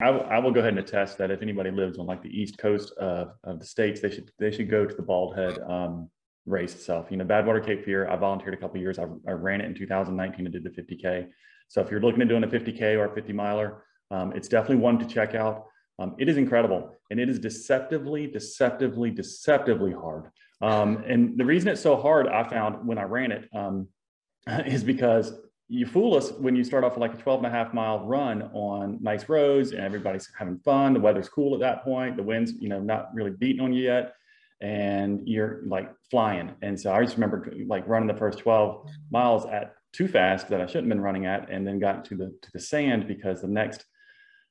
I, w- I will go ahead and attest that if anybody lives on like the east coast of, of the states, they should they should go to the Bald Head um, race itself. You know, Badwater Cape Fear. I volunteered a couple years. I, I, ran it in 2019 and did the 50k. So if you're looking at doing a 50k or a 50 miler, um, it's definitely one to check out. Um, it is incredible and it is deceptively, deceptively, deceptively hard. Um, and the reason it's so hard, I found when I ran it, um, <laughs> is because you fool us when you start off like a 12 and a half mile run on nice roads and everybody's having fun. The weather's cool at that point. The wind's, you know, not really beating on you yet. And you're like flying. And so I just remember like running the first 12 miles at too fast that I shouldn't have been running at, and then got to the to the sand because the next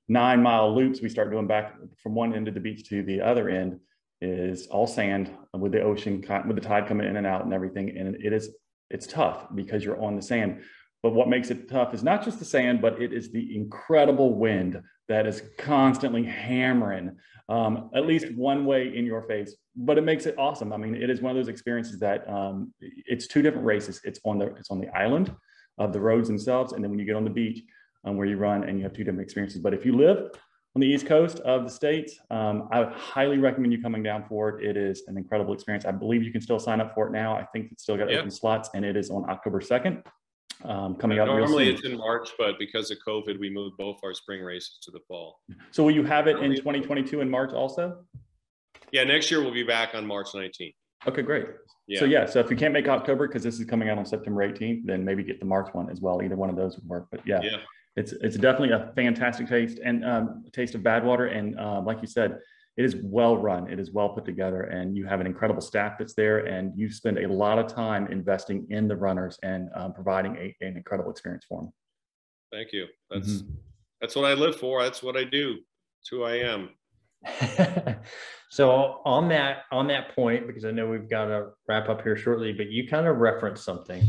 nine mile loops we start doing back from one end of the beach to the other end is all sand with the ocean with the tide coming in and out and everything. And it is it's tough because you're on the sand. But what makes it tough is not just the sand, but it is the incredible wind that is constantly hammering um, at least one way in your face. But it makes it awesome. I mean, it is one of those experiences that um, it's two different races. It's on the it's on the island of the roads themselves, and then when you get on the beach, um, where you run, and you have two different experiences. But if you live on the east coast of the states, um, I highly recommend you coming down for it. It is an incredible experience. I believe you can still sign up for it now. I think it's still got open slots, and it is on October second um, coming up. Normally it's in March, but because of COVID, we moved both our spring races to the fall. So will you have it in 2022 in March also? Yeah, next year we'll be back on March 19th. Okay, great. Yeah. So yeah, so if you can't make October because this is coming out on September 18th, then maybe get the March one as well. Either one of those would work. But yeah, yeah. it's it's definitely a fantastic taste and um, taste of Badwater. And uh, like you said, it is well run, it is well put together, and you have an incredible staff that's there, and you spend a lot of time investing in the runners and um, providing a, an incredible experience for them. Thank you. That's mm-hmm. that's what I live for. That's what I do. It's who I am. <laughs> so on that on that point, because I know we've got to wrap up here shortly, but you kind of referenced something,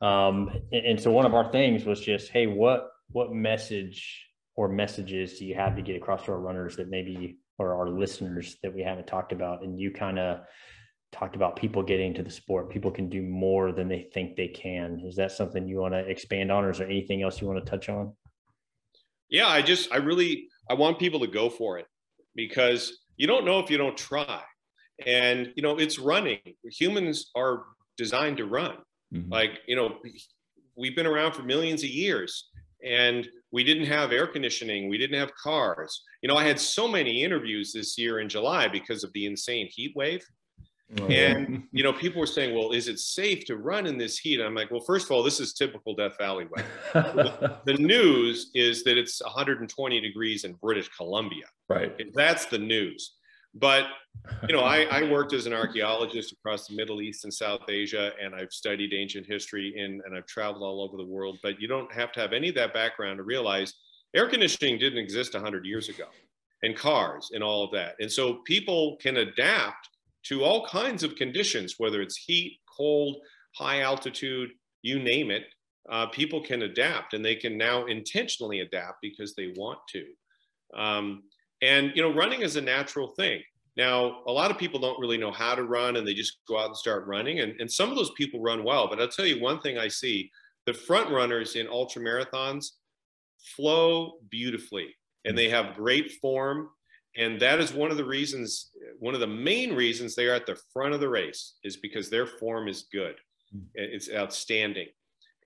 um, and, and so one of our things was just, hey, what what message or messages do you have to get across to our runners that maybe or our listeners that we haven't talked about and you kind of talked about people getting to the sport. People can do more than they think they can. Is that something you want to expand on or is there anything else you want to touch on? Yeah i just i really i want people to go for it because you don't know if you don't try. And you know it's running. Humans are designed to run. Mm-hmm. like you know we've been around for millions of years and we didn't have air conditioning we didn't have cars. You know i had so many interviews this year in july because of the insane heat wave. Oh, and you know people were saying well is it safe to run in this heat? I'm like well first of all this is typical death valley weather. <laughs> The news is that it's 120 degrees in british columbia. Right. That's the news but you know, I, I, <laughs> worked as an archaeologist across the Middle East and South Asia, and I've studied ancient history in, and I've traveled all over the world. But you don't have to have any of that background to realize air conditioning didn't exist 100 years ago, and cars and all of that. And so people can adapt to all kinds of conditions, whether it's heat, cold, high altitude, you name it. Uh, people can adapt, and they can now intentionally adapt because they want to. Um, and you know, running is a natural thing. Now, a lot of people don't really know how to run and they just go out and start running. And, and some of those people run well. But I'll tell you one thing I see the front runners in ultra marathons flow beautifully and they have great form. And that is one of the reasons, one of the main reasons they are at the front of the race is because their form is good. Hmm. It's outstanding.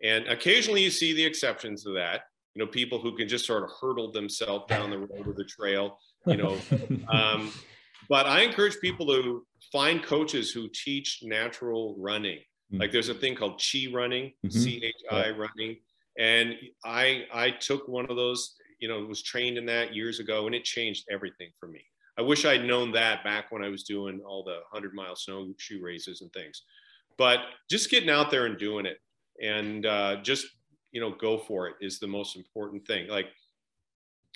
And occasionally you see the exceptions to that you know, people who can just sort of hurdle themselves down the road or the trail, you know. <laughs> Um, but I encourage people to find coaches who teach natural running. Mm-hmm. Like there's a thing called Chi running, mm-hmm. C H I running, and I I took one of those. You know, was trained in that years ago, and it changed everything for me. I wish I'd known that back when I was doing all the hundred mile snowshoe races and things. But just getting out there and doing it, and uh, just you know go for it is the most important thing. Like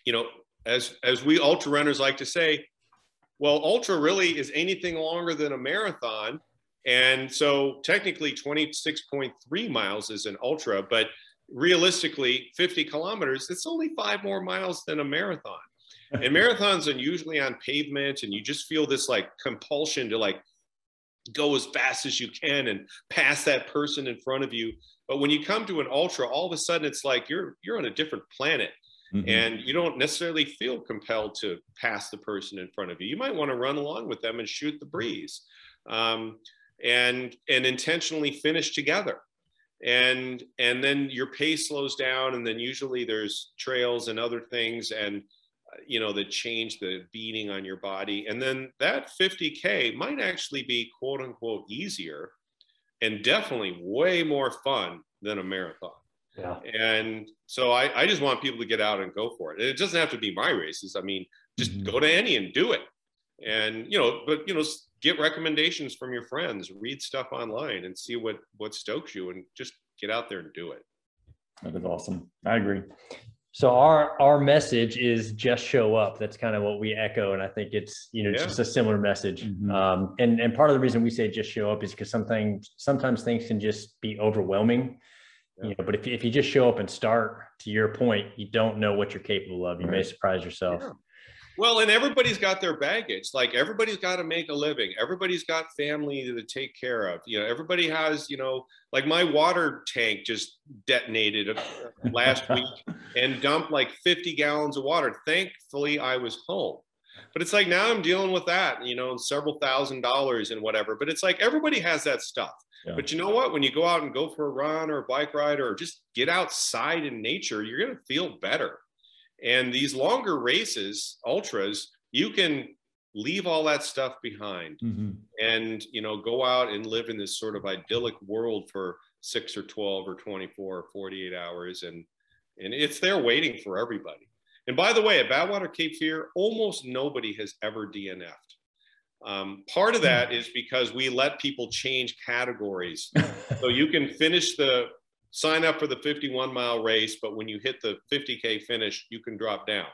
you know as as we ultra runners like to say well ultra really is anything longer than a marathon. And so technically 26.3 miles is an ultra but realistically 50 kilometers it's only five more miles than a marathon. <laughs> And marathons are usually on pavement and you just feel this like compulsion to like go as fast as you can and pass that person in front of you. But when you come to an ultra, all of a sudden it's like you're you're on a different planet. Mm-hmm. And you don't necessarily feel compelled to pass the person in front of you. You might want to run along with them and shoot the breeze, um, and and intentionally finish together and and then your pace slows down and then usually there's trails and other things and you know that change the beating on your body. And then that 50k might actually be quote unquote easier and definitely way more fun than a marathon. Yeah. And so i, I just want people to get out and go for it. And it doesn't have to be my races. I mean just mm-hmm. go to any and do it. And you know but you know get recommendations from your friends read stuff online and see what what stokes you and just get out there and do it. That is awesome. I agree so our our message is just show up that's kind of what we echo and i think it's you know yeah. just a similar message mm-hmm. um, and and part of the reason we say just show up is because something sometimes things can just be overwhelming yeah. you know but if, if you just show up and start to your point you don't know what you're capable of you right. may surprise yourself yeah. Well, and everybody's got their baggage. Like everybody's got to make a living. Everybody's got family to take care of. You know, everybody has, you know, like my water tank just detonated uh, last <laughs> week and dumped like 50 gallons of water. Thankfully, I was home. But it's like now I'm dealing with that, you know, several thousand dollars and whatever. But it's like everybody has that stuff. Yeah. But you know what? When you go out and go for a run or a bike ride or just get outside in nature, you're going to feel better and these longer races, ultras, you can leave all that stuff behind mm-hmm. and you know go out and live in this sort of idyllic world for six or 12 or 24 or 48 hours. And and it's there waiting for everybody. And by the way at badwater cape fear almost nobody has ever dnf'd um, part of that is because we let people change categories. <laughs> So you can finish the sign up for the 51 mile race, but when you hit the 50K finish, you can drop down.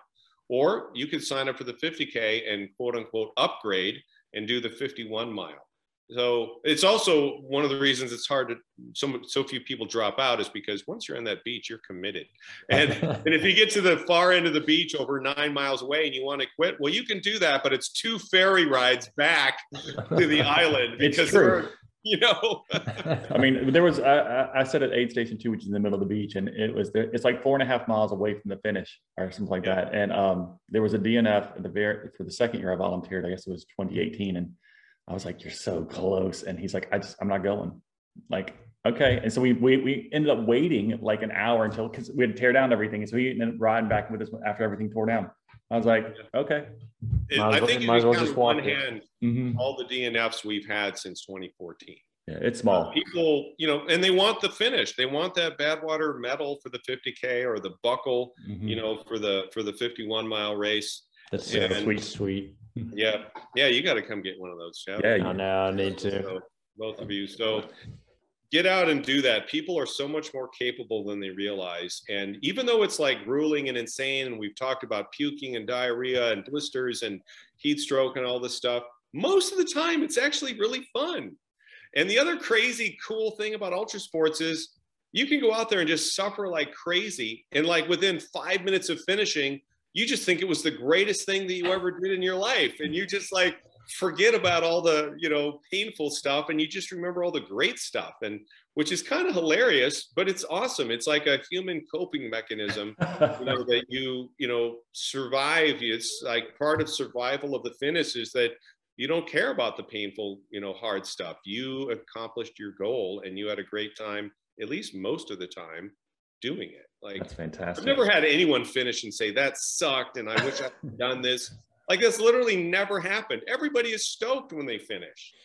Or you could sign up for the 50K and quote unquote upgrade and do the 51 mile. So it's also one of the reasons it's hard to so so few people drop out is because once you're on that beach, you're committed. <laughs> And and if you get to the far end of the beach over nine miles away and you want to quit, well, you can do that, but it's two ferry rides back to the <laughs> island because there are, <laughs> you know? <laughs> I mean there was I, I said at aid station two which is in the middle of the beach and it was there, it's like four and a half miles away from the finish or something like that. And um there was a dnf at the very for the second year i volunteered i guess it was 2018 and i was like you're so close. And he's like i just i'm not going. Like okay. And so we we, we ended up waiting like an hour until because we had to tear down everything and so he ended up riding back with us after everything tore down I was like, okay. It, I think might as well just walk one hand mm-hmm. all the DNFs we've had since 2014. Yeah, it's small. Uh, people, you know, and they want the finish. They want that Badwater medal for the 50k or the buckle, mm-hmm. you know, for the for the 51 mile race. That's so sweet, sweet. Yeah, yeah, you got to come get one of those. Chef. Yeah, I know. I need to. So, both of you. So get out and do that. People are so much more capable than they realize. And even though it's like grueling and insane, and we've talked about puking and diarrhea and blisters and heat stroke and all this stuff, most of the time it's actually really fun. And the other crazy cool thing about ultra sports is you can go out there and just suffer like crazy. And like within five minutes of finishing, you just think it was the greatest thing that you ever did in your life. And you just like, forget about all the you know painful stuff and you just remember all the great stuff and which is kind of hilarious but it's awesome. It's like a human coping mechanism you know that you you know survive. It's like part of survival of the fittest is that you don't care about the painful you know hard stuff. You accomplished your goal and you had a great time at least most of the time doing it. Like that's fantastic. I've never had anyone finish and say that sucked and i wish i'd done this like this literally never happened. Everybody is stoked when they finish. <laughs>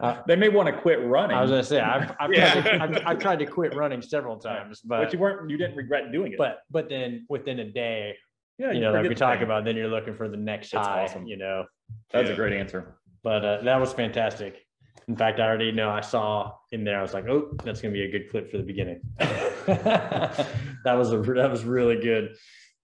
Uh, they may want to quit running. I was going to say I've, I've, yeah. tried to, I've, I've, tried to quit running several times, but, but, you weren't you didn't regret doing it. But but then within a day, yeah, you, know, like we talk about, then you're looking for the next That's high. Awesome. You know, that's yeah. a great answer. But uh, that was fantastic. In fact, I already know I saw in there. I was like, oh, that's going to be a good clip for the beginning. <laughs> that was a that was really good.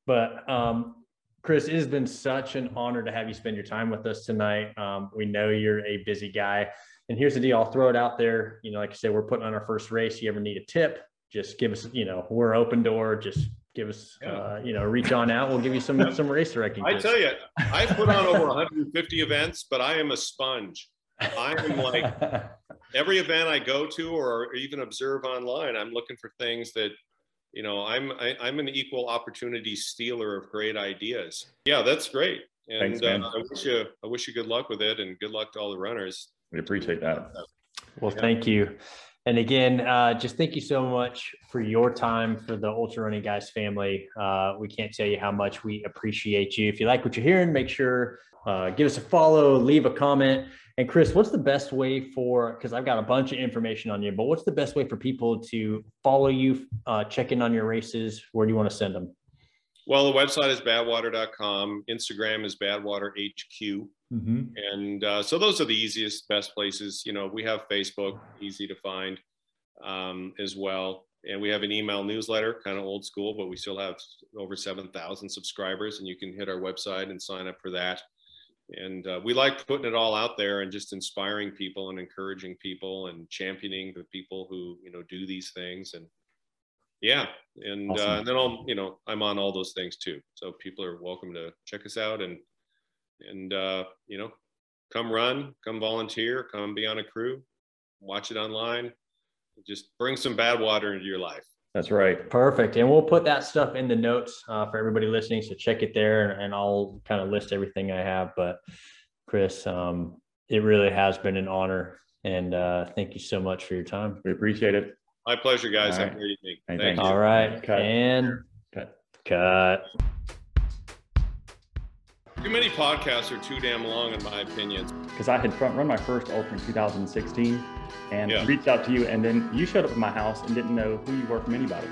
But um, Chris, it has been such an honor to have you spend your time with us tonight. Um, we know you're a busy guy. And here's the deal I'll throw it out there. You know, like I said, we're putting on our first race. You ever need a tip? Just give us, you know, we're open door. Just give us, uh, you know, reach on out. We'll give you some some race directing. I tell you, I've put on over 150 events, but I am a sponge. I'm like <laughs> every event I go to or even observe online, I'm looking for things that, you know, I'm I, am i am an equal opportunity stealer of great ideas. Yeah, that's great. And Thanks, uh, I wish you I wish you good luck with it and good luck to all the runners. We appreciate that. Well, yeah. thank you. And again, uh, just thank you so much for your time for the Ultra Running Guys family. Uh, we can't tell you how much we appreciate you. If you like what you're hearing, make sure uh, give us a follow, leave a comment. And Chris, what's the best way for? Because I've got a bunch of information on you, but what's the best way for people to follow you, uh, check in on your races? Where do you want to send them? Well, the website is badwater.com. Instagram is badwaterhq. Mm-hmm. And uh, so those are the easiest, best places. You know, we have Facebook, easy to find um, as well. And we have an email newsletter, kind of old school, but we still have over 7,000 subscribers. And you can hit our website and sign up for that. And uh, we like putting it all out there and just inspiring people and encouraging people and championing the people who, you know, do these things. And yeah and, uh, awesome. uh, and then i'll you know i'm on all those things too so people are welcome to check us out and and uh, you know come run come volunteer come be on a crew watch it online just bring some bad water into your life that's right perfect and we'll put that stuff in the notes uh, for everybody listening so check it there and, and i'll kind of list everything i have but chris um, it really has been an honor and uh, thank you so much for your time we appreciate it my pleasure, guys. Have a great evening. Hey, Thank you. All right. Cut. And cut. Cut. Too many podcasts are too damn long, in my opinion. Because I had front run my first ultra in 2016 and yeah. reached out to you, and then you showed up at my house and didn't know who you were from anybody.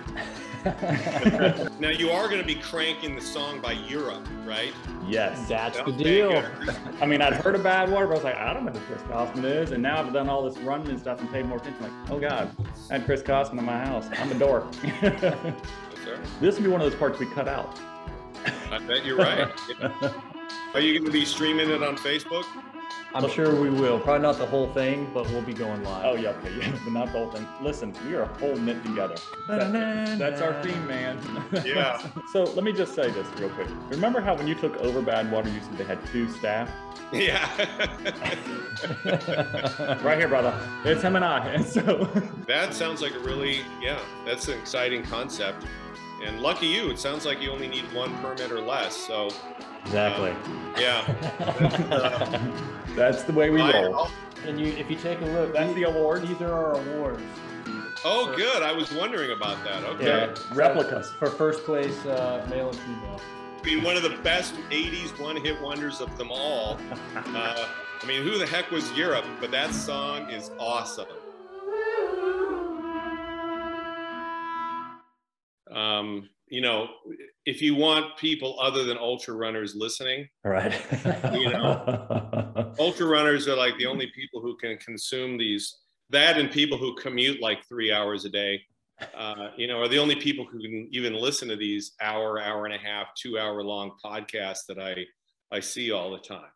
<laughs> now you are going to be cranking the song by Europe, right? Yes, that's the deal. I mean, I'd heard of Badwater, but I was like, I don't know who Chris Kostman is, and now I've done all this running and stuff and paid more attention. Like, oh god, I had Chris Kostman in my house. I'm a dork. yes, <laughs> this will be one of those parts we cut out. I bet you're right. <laughs> Are you going to be streaming it on Facebook? I'm sure we will. Probably not the whole thing, but we'll be going live. Oh yeah, okay, yeah, <laughs> but not the whole thing. Listen, we are a whole knit together. That, that's our theme, man. <laughs> Yeah. so let me just say this real quick. Remember how when you took over Badwater, you said they had two staff? Yeah. <laughs> right here, brother. It's him and I. And so that sounds like a really yeah. That's an exciting concept. And lucky you, it sounds like you only need one permit or less. So exactly. Uh, yeah. <laughs> uh, That's the way we roll. And you, if you take a look, that's the award. These are our awards. Oh, good. I was wondering about that. Okay. Yeah, replicas for first place, uh, male and female. I mean, one of the best '80s one-hit wonders of them all. <laughs> Uh, I mean, who the heck was Europe? But that song is awesome. Um, you know, if you want people other than ultra runners listening, right? you know, <laughs> ultra runners are like the only people who can consume these. That and people who commute like three hours a day, uh, you know, are the only people who can even listen to these hour, hour and a half, two hour long podcasts that I I see all the time.